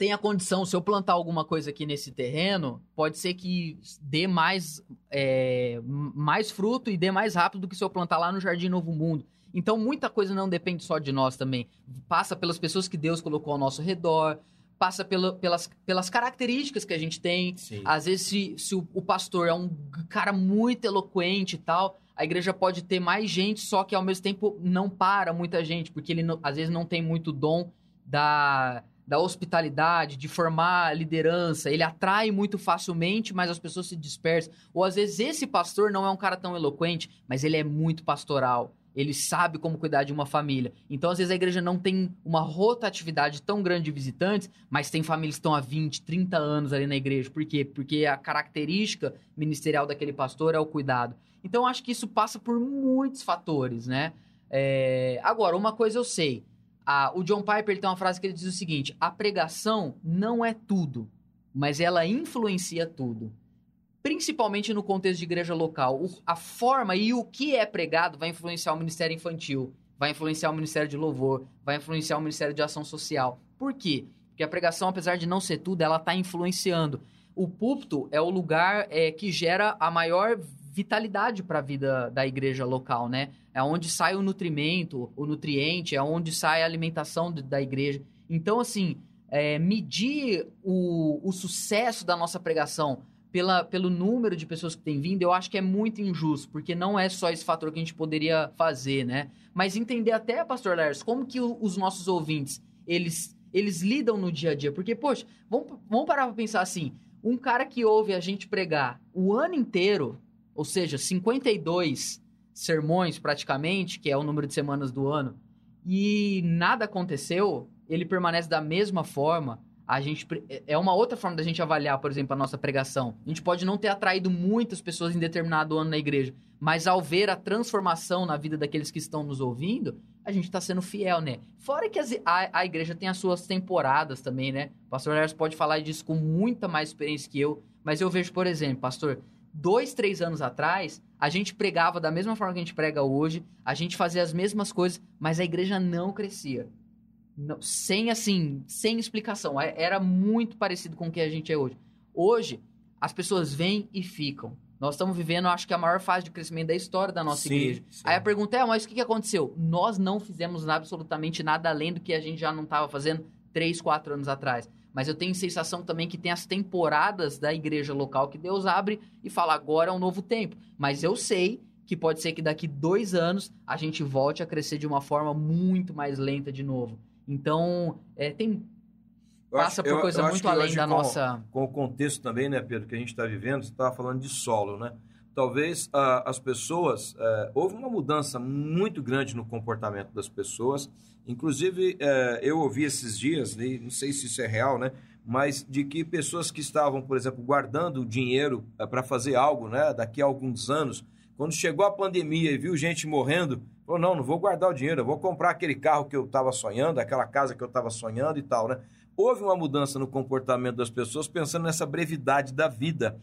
tem a condição, se eu plantar alguma coisa aqui nesse terreno, pode ser que dê mais, é, mais fruto e dê mais rápido do que se eu plantar lá no Jardim Novo Mundo. Então, muita coisa não depende só de nós também. Passa pelas pessoas que Deus colocou ao nosso redor, passa pela, pelas, pelas características que a gente tem. Sim. Às vezes, se, se o, o, pastor é um cara muito eloquente e tal, a igreja pode ter mais gente, só que ao mesmo tempo não para muita gente, porque ele não, às vezes não tem muito dom da, da hospitalidade, de formar liderança. Ele atrai muito facilmente, mas as pessoas se dispersam. Ou às vezes esse pastor não é um cara tão eloquente, mas ele é muito pastoral ele sabe como cuidar de uma família. Então, às vezes, a igreja não tem uma rotatividade tão grande de visitantes, mas tem famílias que estão há 20, 30 anos ali na igreja. Por quê? Porque a característica ministerial daquele pastor é o cuidado. Então, acho que isso passa por muitos fatores, né? É... Agora, uma coisa eu sei. O John Piper tem uma frase que ele diz o seguinte: a pregação não é tudo, mas ela influencia tudo principalmente no contexto de igreja local. O, a forma e o que é pregado vai influenciar o ministério infantil, vai influenciar o ministério de louvor, vai influenciar o ministério de ação social. Por quê? Porque a pregação, apesar de não ser tudo, ela está influenciando. O púlpito é o lugar é, que gera a maior vitalidade para a vida da igreja local, né? É onde sai o nutrimento, o nutriente, é onde sai a alimentação da igreja. Então, assim, é, medir o, o sucesso da nossa pregação pela, pelo número de pessoas que têm vindo, eu acho que é muito injusto, porque não é só esse fator que a gente poderia fazer, né? Mas entender até, Pastor Lers, como que o, os nossos ouvintes, eles, eles lidam no dia a dia. Porque, poxa, vamos, vamos parar pra pensar assim, um cara que ouve a gente pregar o ano inteiro, ou seja, 52 sermões praticamente, que é o número de semanas do ano, e nada aconteceu, ele permanece da mesma forma, a gente é, é uma outra forma da gente avaliar, por exemplo, a nossa pregação. A gente pode não ter atraído muitas pessoas em determinado ano na igreja, mas ao ver a transformação na vida daqueles que estão nos ouvindo, a gente está sendo fiel, né? Fora que as, a, a igreja tem as suas temporadas também, né? O pastor Lércio pode falar disso com muita mais experiência que eu, mas eu vejo, por exemplo, pastor, dois, três anos atrás, a gente pregava da mesma forma que a gente prega hoje, a gente fazia as mesmas coisas, mas a igreja não crescia. Não, sem assim, sem explicação. É, era muito parecido com o que a gente é hoje. Hoje, as pessoas vêm e ficam. Nós estamos vivendo, acho que a maior fase de crescimento da história da nossa sim, igreja. Sim. Aí a pergunta é, mas o que, que aconteceu? Nós não fizemos absolutamente nada além do que a gente já não estava fazendo três, quatro anos atrás. Mas eu tenho sensação também que tem as temporadas da igreja local que Deus abre e fala, agora é um novo tempo. Mas eu sei que pode ser que daqui dois anos a gente volte a crescer de uma forma muito mais lenta de novo. Então, é, tem passa por coisa muito além da com, nossa. Com o contexto também, né, Pedro, que a gente está vivendo, você estava falando de solo, né? Talvez ah, as pessoas. Eh, houve uma mudança muito grande no comportamento das pessoas. Inclusive, eh, eu ouvi esses dias, né, não sei se isso é real, né? Mas de que pessoas que estavam, por exemplo, guardando dinheiro eh, para fazer algo, né? Daqui a alguns anos, quando chegou a pandemia e viu gente morrendo, Falou, não, não vou guardar o dinheiro, eu vou comprar aquele carro que eu estava sonhando, aquela casa que eu estava sonhando e tal, né? Houve uma mudança no comportamento das pessoas pensando nessa brevidade da vida.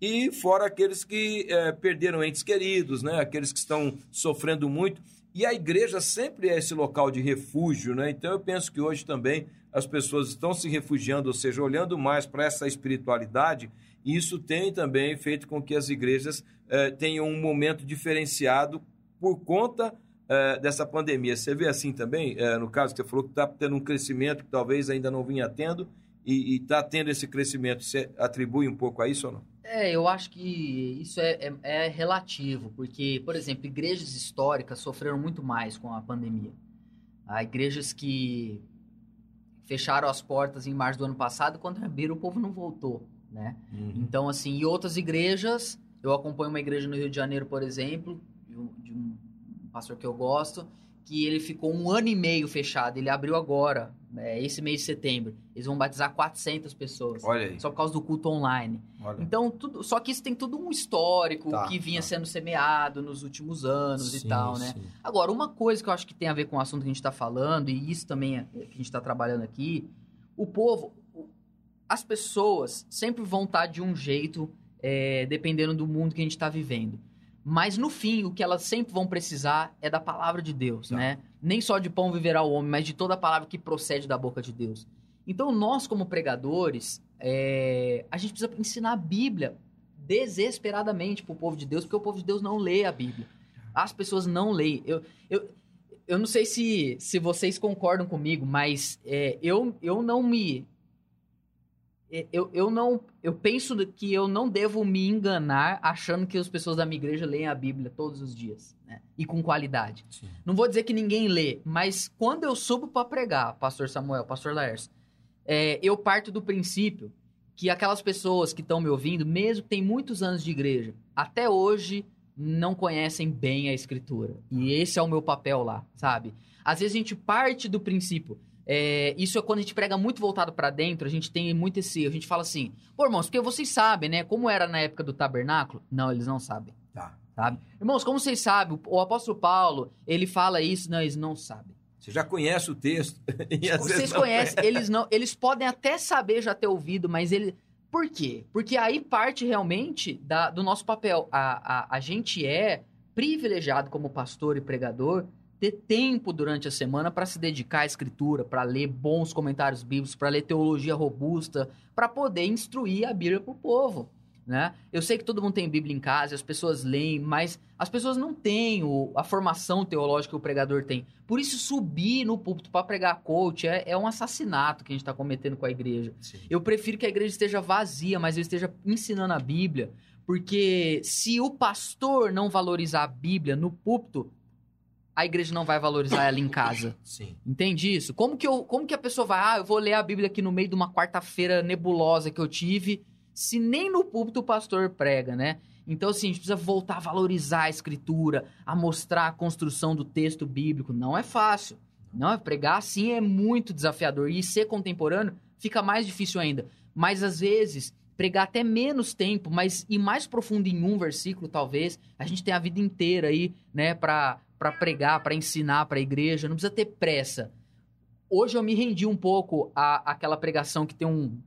E fora aqueles que é, perderam entes queridos, né? Aqueles que estão sofrendo muito. E a igreja sempre é esse local de refúgio, né? Então eu penso que hoje também as pessoas estão se refugiando, ou seja, olhando mais para essa espiritualidade, e isso tem também feito com que as igrejas eh, tenham um momento diferenciado por conta uh, dessa pandemia. Você vê assim também, uh, no caso que você falou que está tendo um crescimento que talvez ainda não vinha tendo, e está tendo esse crescimento. Você atribui um pouco a isso ou não? É, eu acho que isso é, é, é, relativo, porque, por exemplo, igrejas históricas sofreram muito mais com a pandemia. Há igrejas que fecharam as portas em março do ano passado, quando abriram o povo não voltou, né? Uhum. Então, assim, e outras igrejas, eu acompanho uma igreja no Rio de Janeiro, por exemplo, de um, de um pastor que eu gosto, que ele ficou um ano e meio fechado. Ele abriu agora, é, esse mês de setembro. Eles vão batizar 400 pessoas. Olha aí. Só por causa do culto online. Olha. Então, tudo, só que isso tem tudo um histórico tá, que vinha tá. sendo semeado nos últimos anos sim, e tal, né? Sim. Agora, uma coisa que eu acho que tem a ver com o assunto que a gente está falando, e isso também é que a gente está trabalhando aqui, o povo, as pessoas sempre vão estar tá de um jeito, é, dependendo do mundo que a gente está vivendo. Mas no fim, o que elas sempre vão precisar é da palavra de Deus, tá. né? Nem só de pão viverá o homem, mas de toda a palavra que procede da boca de Deus. Então, nós, como pregadores, é... a gente precisa ensinar a Bíblia desesperadamente para o povo de Deus, porque o povo de Deus não lê a Bíblia. As pessoas não leem. Eu, eu, eu não sei se, se vocês concordam comigo, mas é, eu, eu não me eu, eu não eu penso que eu não devo me enganar achando que as pessoas da minha igreja leem a Bíblia todos os dias né? e com qualidade. Sim. Não vou dizer que ninguém lê, mas quando eu subo para pregar, Pastor Samuel, Pastor Laércio, é, eu parto do princípio que aquelas pessoas que estão me ouvindo, mesmo que tem muitos anos de igreja, até hoje não conhecem bem a Escritura. E esse é o meu papel lá, sabe? Às vezes a gente parte do princípio é, isso é quando a gente prega muito voltado para dentro, a gente tem muito esse. A gente fala assim, pô, irmãos, porque vocês sabem, né? Como era na época do tabernáculo? Não, eles não sabem. Tá. Sabe? Irmãos, como vocês sabem, o apóstolo Paulo, ele fala isso, não, eles não sabem. Você já conhece o texto. (laughs) vocês conhecem, eles não. Eles podem até saber já ter ouvido, mas ele. Por quê? Porque aí parte realmente da, do nosso papel. A, a, a gente é privilegiado como pastor e pregador ter tempo durante a semana para se dedicar à escritura, para ler bons comentários bíblicos, para ler teologia robusta, para poder instruir a Bíblia para o povo. Né? Eu sei que todo mundo tem Bíblia em casa, as pessoas leem, mas as pessoas não têm o, a formação teológica que o pregador tem. Por isso, subir no púlpito para pregar coach é, é, um assassinato que a gente está cometendo com a igreja. Sim. Eu prefiro que a igreja esteja vazia, mas eu esteja ensinando a Bíblia, porque se o pastor não valorizar a Bíblia no púlpito, a igreja não vai valorizar ela em casa. (coughs) Sim. Entende isso? Como que, eu, como que a pessoa vai, ah, eu vou ler a Bíblia aqui no meio de uma quarta-feira nebulosa que eu tive, se nem no púlpito o pastor prega, né? Então, assim, a gente precisa voltar a valorizar a escritura, a mostrar a construção do texto bíblico. Não é fácil. Não, pregar assim é muito desafiador. E ser contemporâneo fica mais difícil ainda. Mas às vezes, pregar até menos tempo, mas ir mais profundo em um versículo, talvez. A gente tem a vida inteira aí, né, para pregar, para ensinar para a igreja, não precisa ter pressa. Hoje eu me rendi um pouco à, àquela pregação que tem um.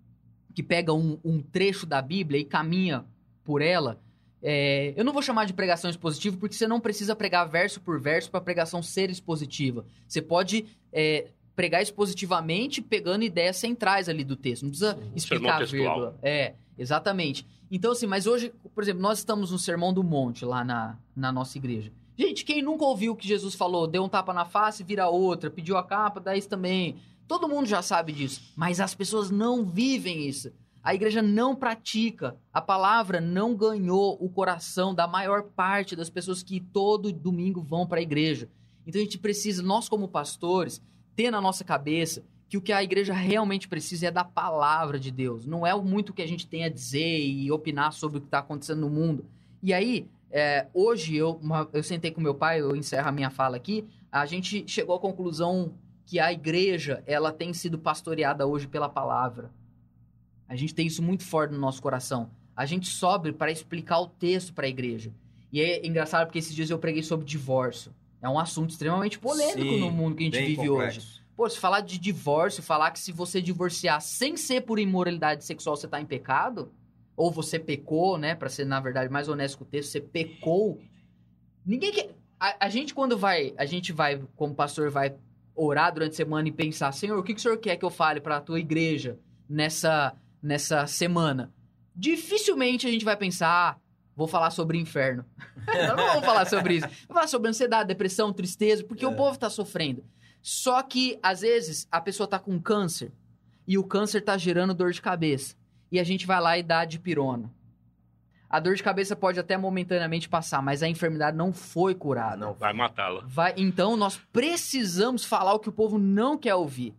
que pega um, um trecho da Bíblia e caminha por ela. É, eu não vou chamar de pregação expositiva porque você não precisa pregar verso por verso para a pregação ser expositiva. Você pode é, pregar expositivamente pegando ideias centrais ali do texto. Não precisa explicar a vírgula. É, exatamente. Então, assim, mas hoje, por exemplo, nós estamos no Sermão do Monte lá na, na nossa igreja. Gente, quem nunca ouviu o que Jesus falou, deu um tapa na face, vira outra, pediu a capa, dá isso também. Todo mundo já sabe disso, mas as pessoas não vivem isso. A igreja não pratica. A palavra não ganhou o coração da maior parte das pessoas que todo domingo vão para a igreja. Então a gente precisa, nós como pastores, ter na nossa cabeça que o que a igreja realmente precisa é da palavra de Deus. Não é muito o que a gente tem a dizer e opinar sobre o que está acontecendo no mundo. E aí, é, hoje eu, uma, eu sentei com meu pai, eu encerro a minha fala aqui, a gente chegou à conclusão que a igreja ela tem sido pastoreada hoje pela palavra. A gente tem isso muito forte no nosso coração. A gente sobe para explicar o texto para a igreja. E é engraçado porque esses dias eu preguei sobre divórcio. É um assunto extremamente polêmico Sim, no mundo que a gente vive complexo. hoje. Pô, se falar de divórcio, falar que se você divorciar sem ser por imoralidade sexual, você tá em pecado, ou você pecou, né, para ser na verdade mais honesto com o texto, você pecou. Ninguém quer a, a, gente quando vai, a gente vai como pastor vai orar durante a semana e pensar, Senhor, o que, que o Senhor quer que eu fale para a tua igreja nessa nessa semana? Dificilmente a gente vai pensar, ah, vou falar sobre inferno. (laughs) não, não vamos falar sobre isso. Vou falar sobre ansiedade, depressão, tristeza, porque é. o povo está sofrendo. Só que, às vezes, a pessoa está com câncer e o câncer está gerando dor de cabeça. E a gente vai lá e dá dipirona. A dor de cabeça pode até momentaneamente passar, mas a enfermidade não foi curada. Não vai matá-la. Vai, então nós precisamos falar o que o povo não quer ouvir.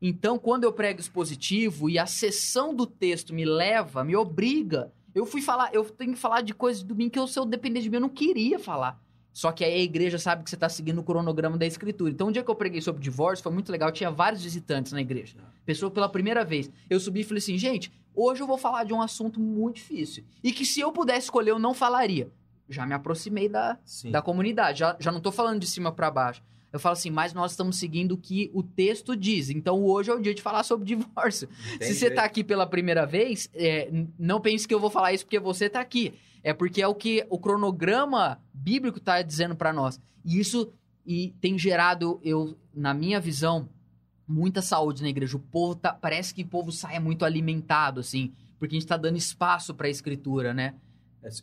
Então, quando eu prego expositivo e a sessão do texto me leva, me obriga eu fui falar, eu tenho que falar de coisas do mim que eu, se eu dependesse de mim, eu não queria falar. Só que aí a igreja sabe que você está seguindo o cronograma da escritura. Então, um dia que eu preguei sobre divórcio, foi muito legal. Tinha vários visitantes na igreja. Pessoa pela primeira vez. Eu subi e falei assim, gente, hoje eu vou falar de um assunto muito difícil. E que se eu pudesse escolher, eu não falaria. Já me aproximei da, da comunidade. Já, já não estou falando de cima para baixo. Eu falo assim, mas nós estamos seguindo o que o texto diz. Então hoje é o dia de falar sobre (laughs) divórcio. Entendi. Se você está aqui pela primeira vez, é, não pense que eu vou falar isso porque você está aqui. É porque é o que o cronograma bíblico está dizendo para nós. E isso e tem gerado, eu, na minha visão, muita saúde na igreja. O povo tá, parece que o povo sai muito alimentado, assim, porque a gente está dando espaço para a escritura, né?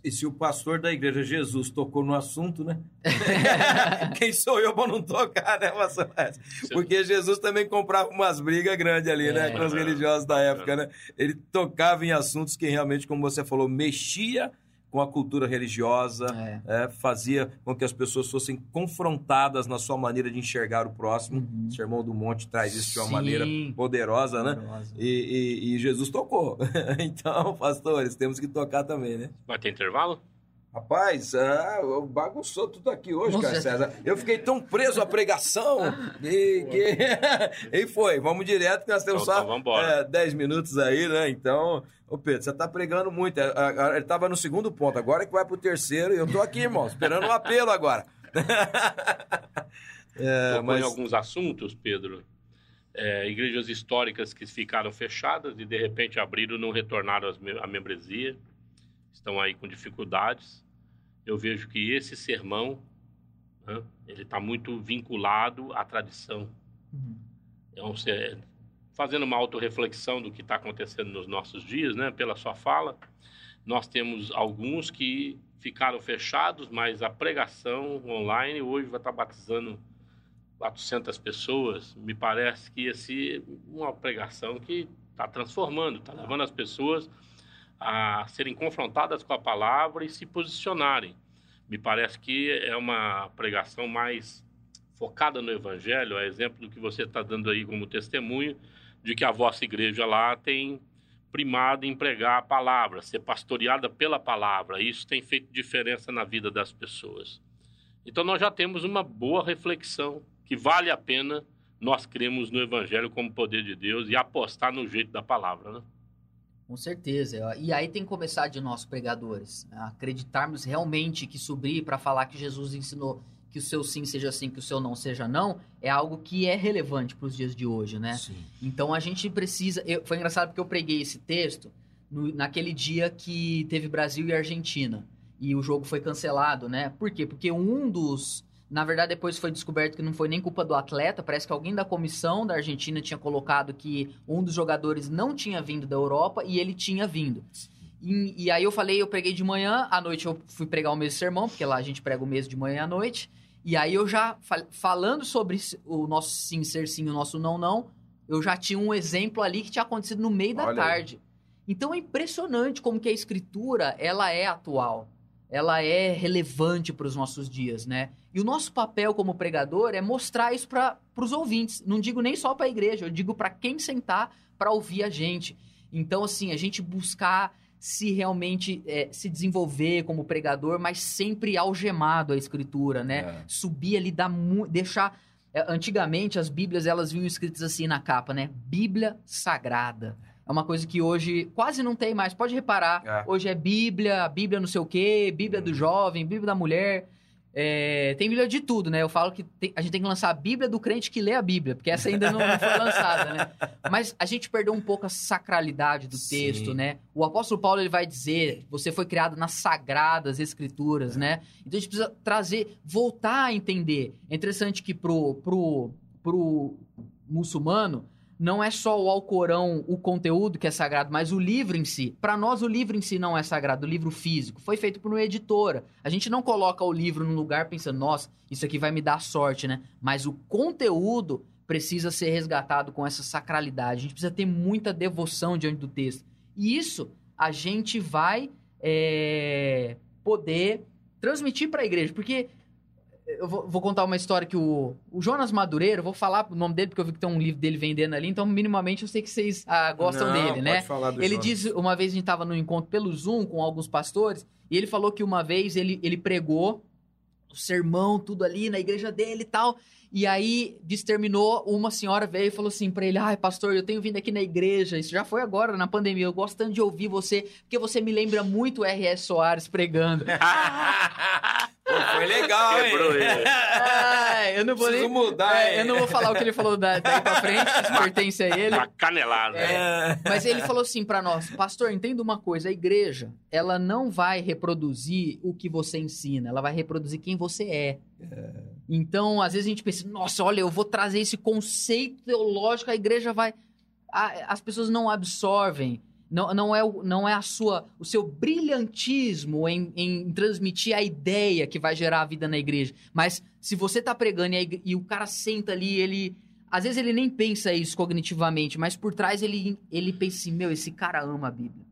E se o pastor da igreja Jesus tocou no assunto, né? (laughs) Quem sou eu para não tocar, né, pastor? Porque Jesus também comprava umas brigas grandes ali, né? Com os religiosos da época, né? Ele tocava em assuntos que realmente, como você falou, mexia com a cultura religiosa, é. É, fazia com que as pessoas fossem confrontadas na sua maneira de enxergar o próximo. Uhum. O Sermão do Monte traz isso de uma Sim. maneira poderosa, né? Poderosa. E, e, e, Jesus tocou. (laughs) então, pastores, temos que tocar também, né? Vai ter intervalo? Rapaz, ah, bagunçou tudo aqui hoje, cara César. Eu fiquei tão preso à pregação (laughs) e, que... (laughs) e foi. Vamos direto, que nós temos então, só é, 10 minutos aí, né? Então, ô Pedro, você tá pregando muito. É, ele tava no segundo ponto, agora é que vai pro terceiro e eu tô aqui, irmão, esperando um apelo agora. (laughs) é, mas... alguns assuntos, Pedro. É, igrejas históricas que ficaram fechadas e de repente abriram e não retornaram à membresia. Estão aí com dificuldades eu vejo que esse sermão né, ele está muito vinculado à tradição. Uhum. Então, fazendo uma autorreflexão do que está acontecendo nos nossos dias, né, pela sua fala, nós temos alguns que ficaram fechados, mas a pregação online hoje vai estar tá batizando 400 pessoas. Me parece que ser uma pregação que está transformando, está levando as pessoas a serem confrontadas com a palavra e se posicionarem. Me parece que é uma pregação mais focada no evangelho, a exemplo do que você está dando aí como testemunho, de que a vossa igreja lá tem primado em pregar a palavra, ser pastoreada pela palavra. Isso tem feito diferença na vida das pessoas. Então nós já temos uma boa reflexão que vale a pena nós cremos no Evangelho como poder de Deus e apostar no jeito da palavra, né? Com certeza. E aí tem que começar de nós, pregadores, acreditarmos realmente que subir para falar que Jesus ensinou que o seu sim seja sim, que o seu não seja não, é algo que é relevante para os dias de hoje, né? Sim. Então a gente precisa. Eu, foi engraçado porque eu preguei esse texto no, naquele dia que teve Brasil e Argentina e o jogo foi cancelado, né? Por quê? Porque um dos na verdade, depois foi descoberto que não foi nem culpa do atleta. Parece que alguém da comissão da Argentina tinha colocado que um dos jogadores não tinha vindo da Europa e ele tinha vindo. E, e aí eu falei, eu preguei de manhã, à noite eu fui pregar o mesmo sermão, porque lá a gente prega o mesmo de manhã à noite. E aí eu já, fal falando sobre o nosso sim ser sim, o nosso não não, eu já tinha um exemplo ali que tinha acontecido no meio da Olha tarde. Aí. Então é impressionante como que a escritura, ela é atual ela é relevante para os nossos dias, né? E o nosso papel como pregador é mostrar isso para os ouvintes. Não digo nem só para a igreja, eu digo para quem sentar para ouvir a gente. Então, assim, a gente buscar se realmente é, se desenvolver como pregador, mas sempre algemado à escritura, né? É. Subir ali, dar deixar. É, antigamente as Bíblias elas vinham escritas assim na capa, né? Bíblia Sagrada. É uma coisa que hoje quase não tem mais. Pode reparar. É. Hoje é Bíblia, Bíblia não sei o quê, Bíblia do uhum. jovem, Bíblia da mulher. É, tem Bíblia de tudo, né? Eu falo que tem, a gente tem que lançar a Bíblia do crente que lê a Bíblia, porque essa ainda não, não foi (laughs) lançada, né? Mas a gente perdeu um pouco a sacralidade do Sim. texto, né? O apóstolo Paulo ele vai dizer: você foi criado nas sagradas escrituras, é. né? Então a gente precisa trazer, voltar a entender. É interessante que pro, pro, pro muçulmano não é só o Alcorão, o conteúdo que é sagrado, mas o livro em si. Para nós, o livro em si não é sagrado, o livro físico. Foi feito por uma editora. A gente não coloca o livro num lugar pensando, nossa, isso aqui vai me dar sorte, né? Mas o conteúdo precisa ser resgatado com essa sacralidade. A gente precisa ter muita devoção diante do texto. E isso a gente vai é, poder transmitir para a igreja, porque eu vou, vou, contar uma história que o, o Jonas Madureira, vou falar o nome dele porque eu vi que tem um livro dele vendendo ali, então minimamente eu sei que vocês ah, gostam Não, dele, né? ele Jonas. disse, uma vez a gente estava no encontro pelo Zoom com alguns pastores, e ele falou que uma vez ele, ele pregou o sermão, tudo ali na igreja dele e tal, e aí, terminou, uma senhora veio e falou assim pra ele: Ai, pastor, eu tenho vindo aqui na igreja. Isso já foi agora, na pandemia. Eu gosto tanto de ouvir você, porque você me lembra muito o R.S. Soares pregando. (laughs) Foi legal, Quebrou hein? Ele. Ai, eu não vou nem, mudar, é, Eu não vou falar o que ele falou daí pra frente, isso pertence a ele. Uma canelada. É, mas ele falou assim para nós: Pastor, entenda uma coisa. A igreja, ela não vai reproduzir o que você ensina. Ela vai reproduzir quem você é. é. Então, às vezes a gente pensa, nossa, olha, eu vou trazer esse conceito teológico, a igreja vai. as pessoas não absorvem. Não, não, é, não é a sua, o seu brilhantismo em, em transmitir a ideia que vai gerar a vida na igreja. Mas se você está pregando e, e, o cara senta ali, ele. Às vezes ele nem pensa isso cognitivamente, mas por trás ele, ele pensa assim: meu, esse cara ama a Bíblia.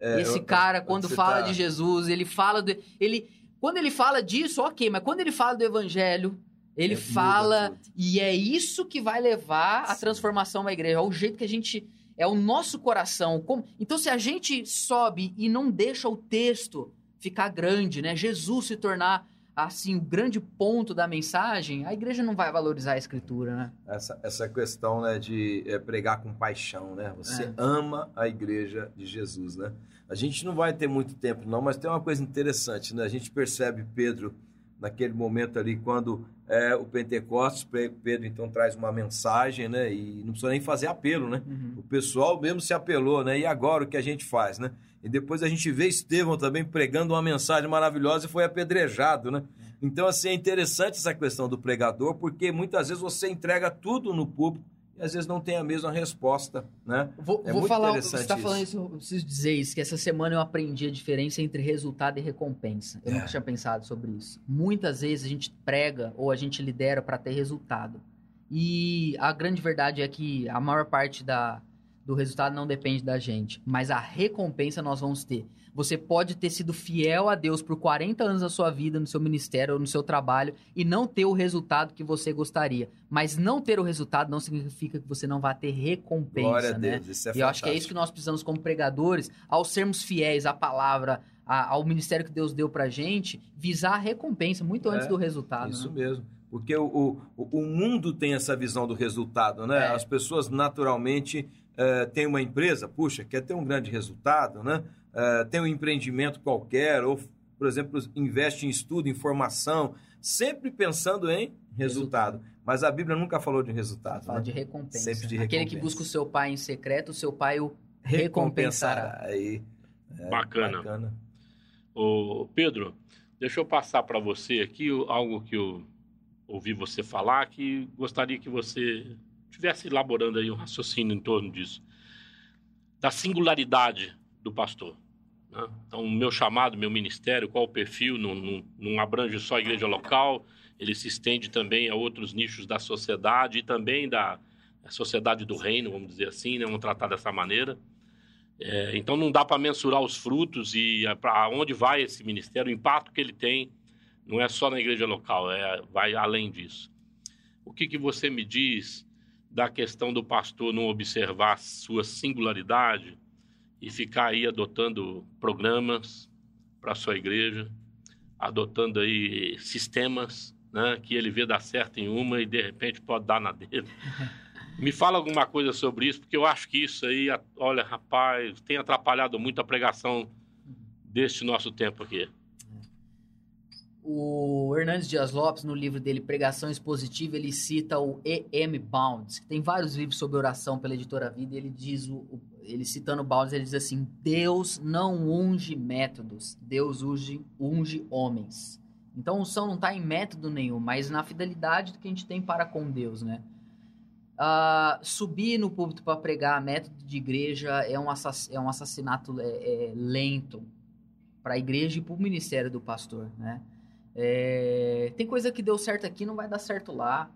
É, esse eu, cara, eu, quando fala tá... de Jesus, ele fala. De, ele, quando ele fala disso, ok, mas quando ele fala do evangelho, ele é fala. E é isso que vai levar à transformação da igreja. É o jeito que a gente. É o nosso coração. Então, se a gente sobe e não deixa o texto ficar grande, né? Jesus se tornar assim o grande ponto da mensagem, a igreja não vai valorizar a escritura, né? Essa, essa questão né, de é, pregar com paixão, né? Você é. ama a igreja de Jesus, né? A gente não vai ter muito tempo, não, mas tem uma coisa interessante, né? A gente percebe Pedro naquele momento ali, quando é, o Pentecostes, Pedro então traz uma mensagem, né? E não precisa nem fazer apelo, né? Uhum. O pessoal mesmo se apelou, né? E agora o que a gente faz, né? E depois a gente vê Estevão também pregando uma mensagem maravilhosa e foi apedrejado, né? Então, assim, é interessante essa questão do pregador, porque muitas vezes você entrega tudo no público e às vezes não tem a mesma resposta, né? Vou, é vou falar, você está falando isso, eu preciso dizer isso, que essa semana eu aprendi a diferença entre resultado e recompensa. Eu é. nunca tinha pensado sobre isso. Muitas vezes a gente prega ou a gente lidera para ter resultado. E a grande verdade é que a maior parte da, do resultado não depende da gente, mas a recompensa nós vamos ter. Você pode ter sido fiel a Deus por 40 anos da sua vida, no seu ministério ou no seu trabalho, e não ter o resultado que você gostaria. Mas não ter o resultado não significa que você não vai ter recompensa. Glória né? a Deus, isso é E eu acho que é isso que nós precisamos como pregadores, ao sermos fiéis à palavra, a, ao ministério que Deus deu pra gente, visar a recompensa muito antes é, do resultado. Isso né? mesmo. Porque o, o, o mundo tem essa visão do resultado, né? É. As pessoas naturalmente uh, têm uma empresa, puxa, quer ter um grande resultado, né? Uh, tem um empreendimento qualquer, ou, por exemplo, investe em estudo, em formação, sempre pensando em resultado. resultado. Mas a Bíblia nunca falou de resultado. Fala né? de recompensa. Sempre de recompensa. Aquele que busca o seu pai em secreto, o seu pai o recompensará. recompensará. Aí, é, bacana. bacana. Ô, Pedro, deixa eu passar para você aqui algo que eu ouvi você falar que gostaria que você estivesse elaborando aí um raciocínio em torno disso. Da singularidade do pastor. Né? Então, o meu chamado, meu ministério, qual o perfil, não, não, não abrange só a igreja local, ele se estende também a outros nichos da sociedade e também da sociedade do reino, vamos dizer assim, né? vamos tratar dessa maneira. É, então não dá para mensurar os frutos e para onde vai esse ministério, o impacto que ele tem, não é só na igreja local, é, vai além disso. O que, que você me diz da questão do pastor não observar sua singularidade e ficar aí adotando programas para sua igreja, adotando aí sistemas né, que ele vê dar certo em uma e de repente pode dar na dele. (laughs) Me fala alguma coisa sobre isso, porque eu acho que isso aí, olha, rapaz, tem atrapalhado muito a pregação deste nosso tempo aqui. O Hernandes Dias Lopes, no livro dele Pregação Expositiva, ele cita o E.M. Bounds, que tem vários livros sobre oração pela editora Vida, e ele diz, o, ele citando Bounds, ele diz assim: Deus não unge métodos, Deus unge, unge homens. Então, o unção não está em método nenhum, mas na fidelidade que a gente tem para com Deus, né? Uh, subir no púlpito para pregar método de igreja é um, assass é um assassinato é, é lento para a igreja e para o ministério do pastor, né? É, tem coisa que deu certo aqui não vai dar certo lá.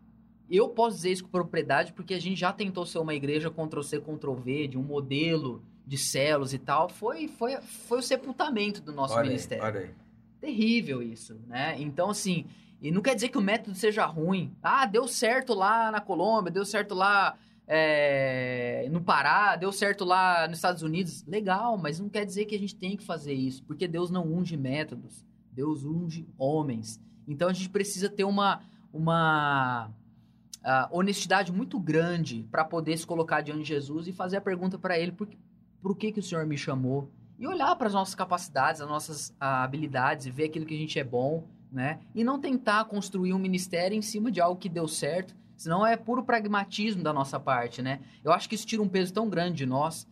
Eu posso dizer isso com propriedade porque a gente já tentou ser uma igreja Ctrl-C, Ctrl-V, de um modelo de celos e tal. Foi, foi, foi o sepultamento do nosso olha ministério. Aí, olha aí terrível isso, né? Então, assim, e não quer dizer que o método seja ruim. Ah, deu certo lá na Colômbia, deu certo lá é, no Pará, deu certo lá nos Estados Unidos. Legal, mas não quer dizer que a gente tem que fazer isso, porque Deus não unge métodos, Deus unge homens. Então a gente precisa ter uma, uma uh, honestidade muito grande para poder se colocar diante de Jesus e fazer a pergunta para ele: por, por que, que o Senhor me chamou? e olhar para as nossas capacidades, as nossas ah, habilidades, ver aquilo que a gente é bom, né? E não tentar construir um ministério em cima de algo que deu certo, senão é puro pragmatismo da nossa parte, né? Eu acho que isso tira um peso tão grande de nós,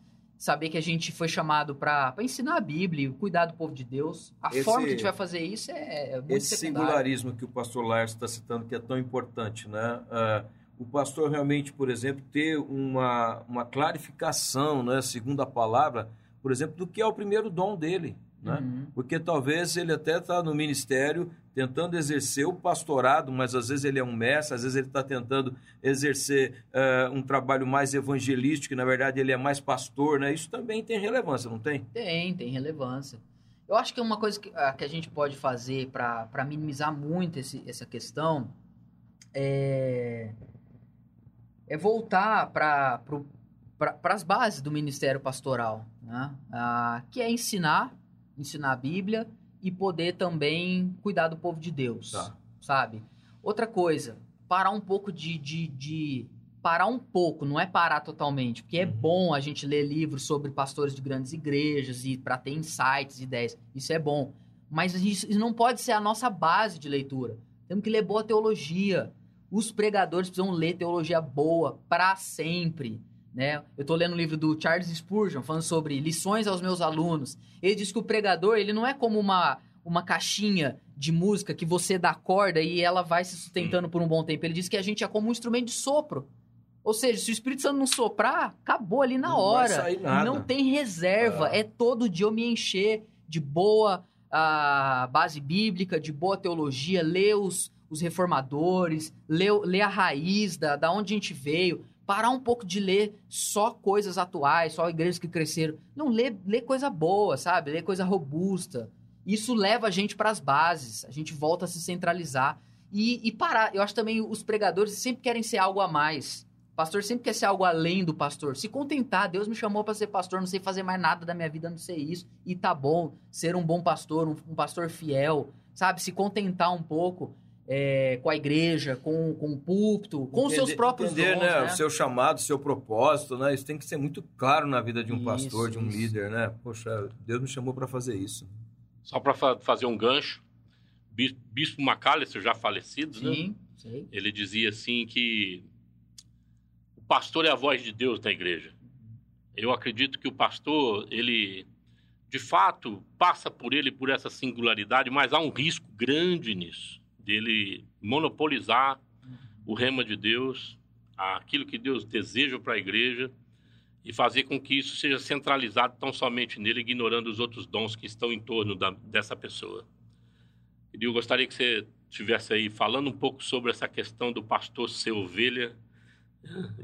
saber que a gente foi chamado para ensinar a Bíblia, cuidar do povo de Deus. A esse, forma que a gente vai fazer isso é, é muito Esse secundário. singularismo que o pastor Lars está citando, que é tão importante, né? Uh, o pastor realmente, por exemplo, ter uma, uma clarificação, né, segundo a palavra, por exemplo, do que é o primeiro dom dele. Né? Uhum. Porque talvez ele até está no ministério tentando exercer o pastorado, mas às vezes ele é um mestre, às vezes ele está tentando exercer uh, um trabalho mais evangelístico, e na verdade ele é mais pastor, né? Isso também tem relevância, não tem? Tem, tem relevância. Eu acho que uma coisa que, uh, que a gente pode fazer para minimizar muito esse, essa questão é, é voltar para para as bases do ministério pastoral, né? ah, que é ensinar, ensinar a Bíblia e poder também cuidar do povo de Deus, tá. sabe? Outra coisa, parar um pouco de, de, de, parar um pouco, não é parar totalmente, porque é uhum. bom a gente ler livros sobre pastores de grandes igrejas e para ter insights, ideias, isso é bom. Mas isso não pode ser a nossa base de leitura. Temos que ler boa teologia. Os pregadores precisam ler teologia boa para sempre. Né? Eu estou lendo um livro do Charles Spurgeon falando sobre lições aos meus alunos. Ele diz que o pregador ele não é como uma, uma caixinha de música que você dá corda e ela vai se sustentando por um bom tempo. Ele diz que a gente é como um instrumento de sopro. Ou seja, se o Espírito Santo não soprar, acabou ali na não hora. Não tem reserva. É. é todo dia eu me encher de boa uh, base bíblica, de boa teologia, ler os, os reformadores, ler, ler a raiz da, da onde a gente veio parar um pouco de ler só coisas atuais, só igrejas que cresceram. Não, ler, ler coisa boa, sabe? Ler coisa robusta. Isso leva a gente para as bases, a gente volta a se centralizar e, e parar. Eu acho também os pregadores sempre querem ser algo a mais. O pastor sempre quer ser algo além do pastor. Se contentar, Deus me chamou para ser pastor, não sei fazer mais nada da minha vida, não sei isso. E tá bom ser um bom pastor, um, um pastor fiel, sabe? Se contentar um pouco é, com a igreja, com, com o púlpito, com os seus próprios entender, dons, né? né? O seu chamado, o seu propósito, né? Isso tem que ser muito claro na vida de um Isso, pastor, de um isso. líder, né? Poxa, Deus me chamou para fazer isso. Só para fazer um gancho, Bis- Bispo Macalister, já falecido, né? Sim, sei. ele dizia assim que o pastor é a voz de Deus na igreja. Eu acredito que o pastor, ele de fato passa por ele por essa singularidade, mas há um risco grande nisso, dele monopolizar o rema de Deus, aquilo que Deus deseja para a igreja e fazer com que isso seja centralizado tão somente nele, ignorando os outros dons que estão em torno da, dessa pessoa. E eu gostaria que você estivesse aí falando um pouco sobre essa questão do pastor ser ovelha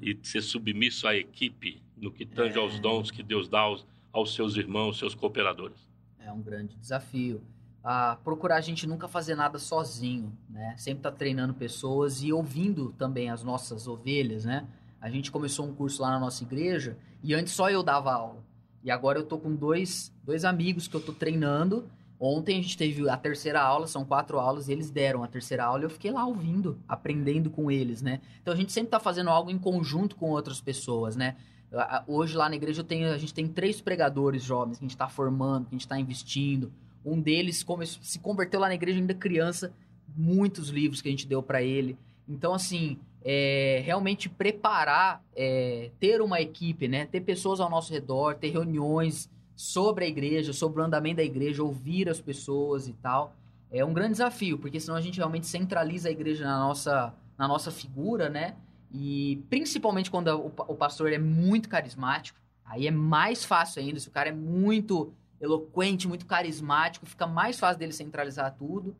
e ser submisso à equipe no que tange aos dons que Deus dá aos, aos seus irmãos, seus cooperadores. É um grande desafio. Ah, procurar a gente nunca fazer nada sozinho, né? Sempre tá treinando pessoas e ouvindo também as nossas ovelhas, né? A gente começou um curso lá na nossa igreja e antes só eu dava aula. E agora eu tô com dois, dois amigos que eu tô treinando. Ontem a gente teve a terceira aula, são quatro aulas, e eles deram a terceira aula e eu fiquei lá ouvindo, aprendendo com eles, né? Então a gente sempre tá fazendo algo em conjunto com outras pessoas, né? A- a- Hoje lá na igreja tenho, a gente tem três pregadores jovens que a gente está formando, que a gente está investindo. Um deles se converteu lá na igreja ainda criança, muitos livros que a gente deu para ele. Então, assim, é, realmente preparar, é, ter uma equipe, né? Ter pessoas ao nosso redor, ter reuniões sobre a igreja, sobre o andamento da igreja, ouvir as pessoas e tal. É um grande desafio, porque senão a gente realmente centraliza a igreja na nossa, na nossa figura, né? E principalmente quando o pastor é muito carismático, aí é mais fácil ainda. Se o cara é muito eloquente, muito carismático, fica mais fácil dele centralizar tudo.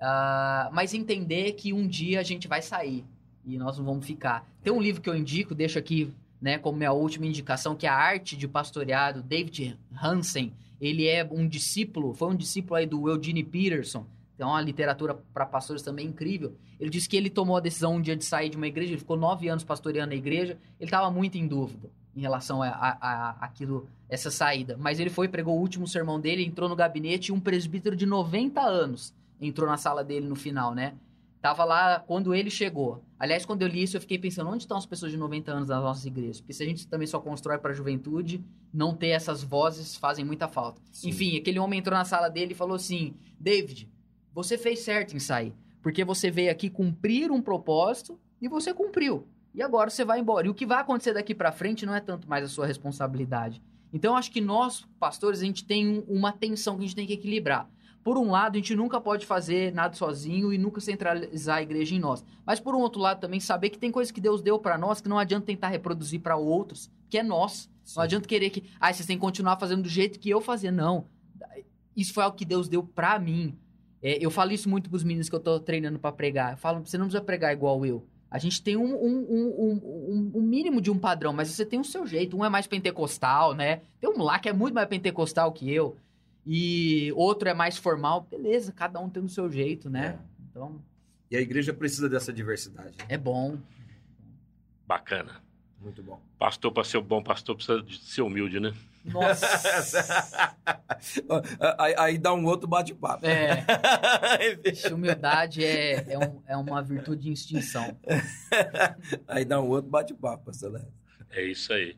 Ah, mas entender que um dia a gente vai sair e nós não vamos ficar. Tem um livro que eu indico, deixo aqui né, como minha última indicação, que é a Arte de Pastoreado, David Hansen. Ele é um discípulo, foi um discípulo aí do Eugene Peterson. Tem uma literatura para pastores também incrível. Ele disse que ele tomou a decisão um dia de sair de uma igreja, ele ficou nove anos pastoreando a igreja, ele estava muito em dúvida em relação a, a, a aquilo, essa saída. Mas ele foi, pregou o último sermão dele, entrou no gabinete e um presbítero de 90 anos entrou na sala dele no final, né? Tava lá quando ele chegou. Aliás, quando eu li isso, eu fiquei pensando, onde estão as pessoas de 90 anos nas nossas igrejas? Porque se a gente também só constrói para a juventude, não ter essas vozes fazem muita falta. Sim. Enfim, aquele homem entrou na sala dele e falou assim: David, você fez certo em sair. Porque você veio aqui cumprir um propósito e você cumpriu. E agora você vai embora. E o que vai acontecer daqui para frente não é tanto mais a sua responsabilidade. Então, eu acho que nós, pastores, a gente tem um- uma tensão que a gente tem que equilibrar. Por um lado, a gente nunca pode fazer nada sozinho e nunca centralizar a igreja em nós. Mas por um outro lado também saber que tem coisas que Deus deu para nós que não adianta tentar reproduzir para outros, que é nós. Não adianta querer que, ah, vocês têm que continuar fazendo do jeito que eu fazia. Não. Isso foi algo que Deus deu para mim. É, eu falo isso muito pros meninos que eu tô treinando para pregar. Eu falo, você não precisa pregar igual eu. A gente tem um, um, um, um, um mínimo de um padrão, mas você tem o seu jeito. Um é mais pentecostal, né? Tem um lá que é muito mais pentecostal que eu. E outro é mais formal. Beleza, cada um tem o seu jeito, né? Então, E a igreja precisa dessa diversidade. é bom. Bacana. Muito bom. Pastor, para ser um bom pastor, precisa de ser humilde, né? Nossa. (laughs) aí, aí dá um outro bate-papo. É, (laughs) humildade é, é, um- é uma virtude em extinção. aí dá um outro bate-papo, Léo. É isso aí.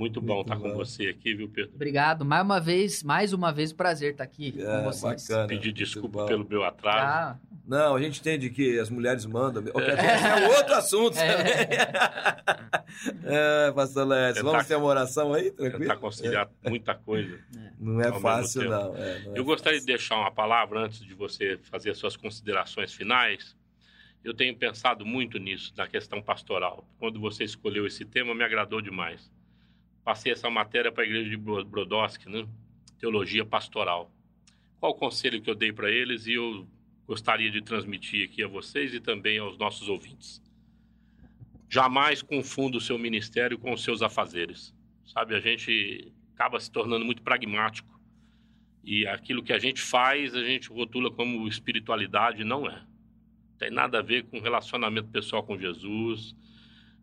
Muito bom estar com bom. você aqui, viu, Pedro? Obrigado. Mais uma vez, mais uma vez, prazer estar aqui com É, vocês. bacana. Pedir desculpa bom. pelo meu atraso. Ah, Não, a gente entende que as mulheres mandam. Ok, Esse (laughs) é outro assunto É. também. (laughs) É, pastor Tentar- vamos ter uma oração aí, tranquilo? Tentar conciliar muita coisa. (laughs) Não é ao mesmo fácil, não. é, não é Eu gostaria de fácil. deixar uma palavra antes de você fazer as suas considerações finais. Eu tenho pensado muito nisso, na questão pastoral. Quando você escolheu esse tema, me agradou demais. Passei essa matéria para a igreja de Bro- Brodowski, né? Teologia pastoral. Qual o conselho que eu dei para eles e eu gostaria de transmitir aqui a vocês e também aos nossos ouvintes? Jamais confunda o seu ministério com os seus afazeres. Sabe, a gente acaba se tornando muito pragmático. E aquilo que a gente faz, a gente rotula como espiritualidade, não é. Tem nada a ver com relacionamento pessoal com Jesus,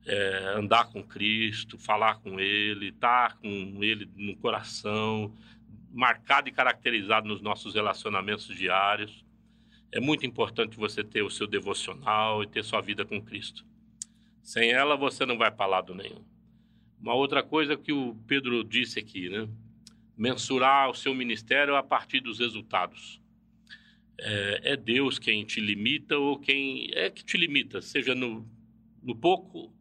é, andar com Cristo, falar com Ele, estar com Ele no coração, marcado e caracterizado nos nossos relacionamentos diários. é muito importante você ter o seu devocional e ter sua vida com Cristo. Sem ela, você não vai para lado nenhum. Uma outra coisa que o Pedro disse aqui, né? Mensurar o seu ministério a partir dos resultados. É, é Deus quem te limita ou quem é que te limita, seja no, no pouco,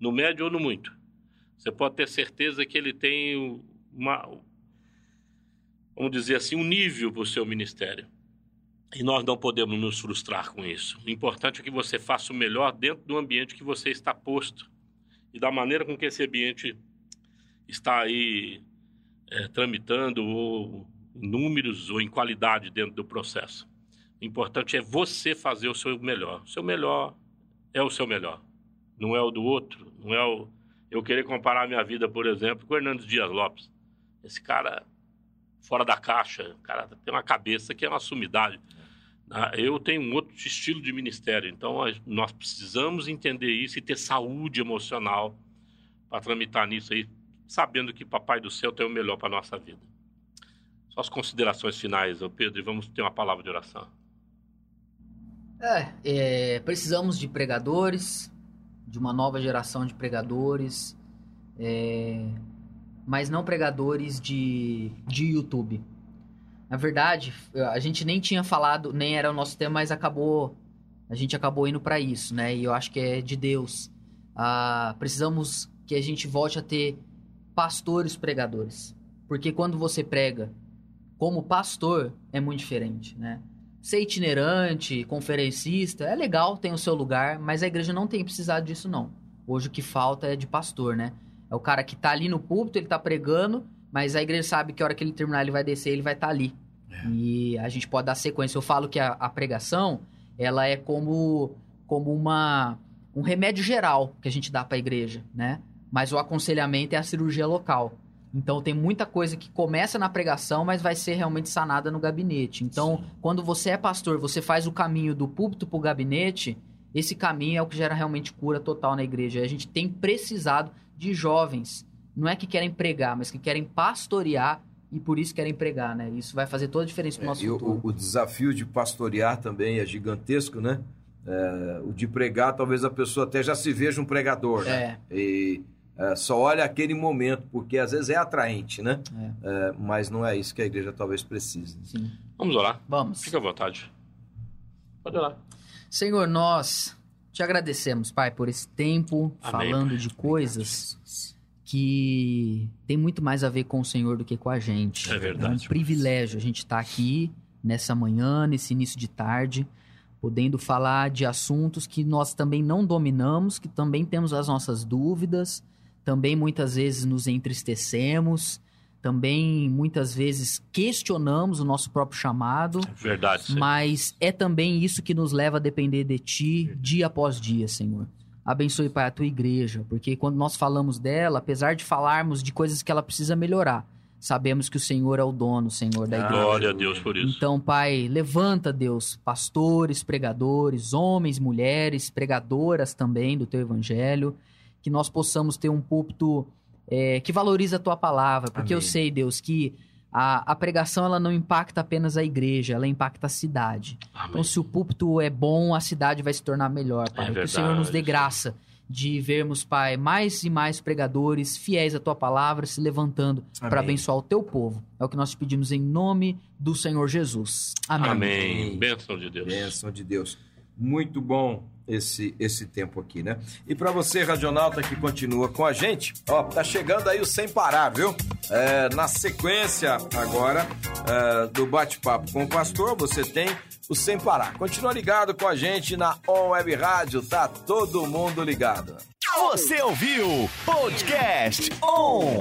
no médio ou no muito. Você pode ter certeza que ele tem uma, vamos dizer assim, um nível para o seu ministério. E nós não podemos nos frustrar com isso. O importante é que você faça o melhor dentro do ambiente que você está posto e da maneira com que esse ambiente está aí é, tramitando, ou em números ou em qualidade dentro do processo. O importante é você fazer o seu melhor. O seu melhor é o seu melhor, não é o do outro, não é o. Eu querer comparar a minha vida, por exemplo, com o Hernandes Dias Lopes. Esse cara fora da caixa, o cara tem uma cabeça que é uma sumidade. Ah, eu tenho um outro estilo de ministério, então nós precisamos entender isso e ter saúde emocional para tramitar nisso aí, sabendo que Papai do Céu tem o melhor para a nossa vida. Só as considerações finais, Pedro, e vamos ter uma palavra de oração. É, é, precisamos de pregadores, de uma nova geração de pregadores, é, mas não pregadores de, de YouTube na verdade, a gente nem tinha falado, nem era o nosso tema, mas acabou. A gente acabou indo para isso, né? E eu acho que é de Deus. Ah, precisamos que a gente volte a ter pastores pregadores. Porque quando você prega como pastor, é muito diferente, né? Ser itinerante, conferencista, é legal, tem o seu lugar, mas a igreja não tem precisado disso, não. Hoje o que falta é de pastor, né? É o cara que tá ali no púlpito, ele tá pregando, mas a igreja sabe que a hora que ele terminar, ele vai descer, ele vai estar tá ali. É. E a gente pode dar sequência. Eu falo que a, a, pregação, ela é como, como uma, um remédio geral que a gente dá para a igreja, né? Mas o aconselhamento é a cirurgia local. Então tem muita coisa que começa na pregação, mas vai ser realmente sanada no gabinete. Então, Sim. quando você é pastor, você faz o caminho do púlpito para o gabinete, esse caminho é o que gera realmente cura total na igreja. A gente tem precisado de jovens não é que querem pregar, mas que querem pastorear e por isso querem pregar, né? Isso vai fazer toda a diferença para o nosso é, futuro. O, o, desafio de pastorear também é gigantesco, né? É, o de pregar, talvez a pessoa até já se veja um pregador, né? É. E é, só olha aquele momento, porque às vezes é atraente, né? É. é mas não é isso que a igreja talvez precise. Sim. Vamos orar? Vamos. Fica à vontade. Pode orar. Senhor, nós te agradecemos, Pai, por esse tempo Amém, falando pai. de coisas que tem muito mais a ver com o Senhor do que com a gente. É verdade. É um privilégio a gente estar tá aqui nessa manhã, nesse início de tarde, podendo falar de assuntos que nós também não dominamos, que também temos as nossas dúvidas, também muitas vezes nos entristecemos, também muitas vezes questionamos o nosso próprio chamado. É verdade. Sim. Mas é também isso que nos leva a depender de Ti dia após dia, Senhor. Abençoe, Pai, a tua igreja, porque quando nós falamos dela, apesar de falarmos de coisas que ela precisa melhorar, sabemos que o Senhor é o dono, Senhor da igreja. Glória a Deus por isso. Então, Pai, levanta, Deus, pastores, pregadores, homens, mulheres, pregadoras também do teu evangelho, que nós possamos ter um púlpito é, que valoriza a tua palavra, porque Amém. eu sei, Deus, que a, a, pregação ela não impacta apenas a igreja, ela impacta a cidade. Amém. Então, se o púlpito é bom, a cidade vai se tornar melhor, Pai. É que o Senhor nos dê graça de vermos, Pai, mais e mais pregadores fiéis à tua palavra se levantando para abençoar o teu povo. É o que nós te pedimos em nome do Senhor Jesus. Amém. Amém. Bênção de Deus. Bênção de Deus. Muito bom esse esse tempo aqui, né? E para você, Radionauta, que continua com a gente, ó, tá chegando aí o Sem Parar, viu? É, na sequência agora é, do bate-papo com o pastor, você tem o Sem Parar. Continua ligado com a gente na On Web Rádio, tá todo mundo ligado. Você ouviu Podcast On.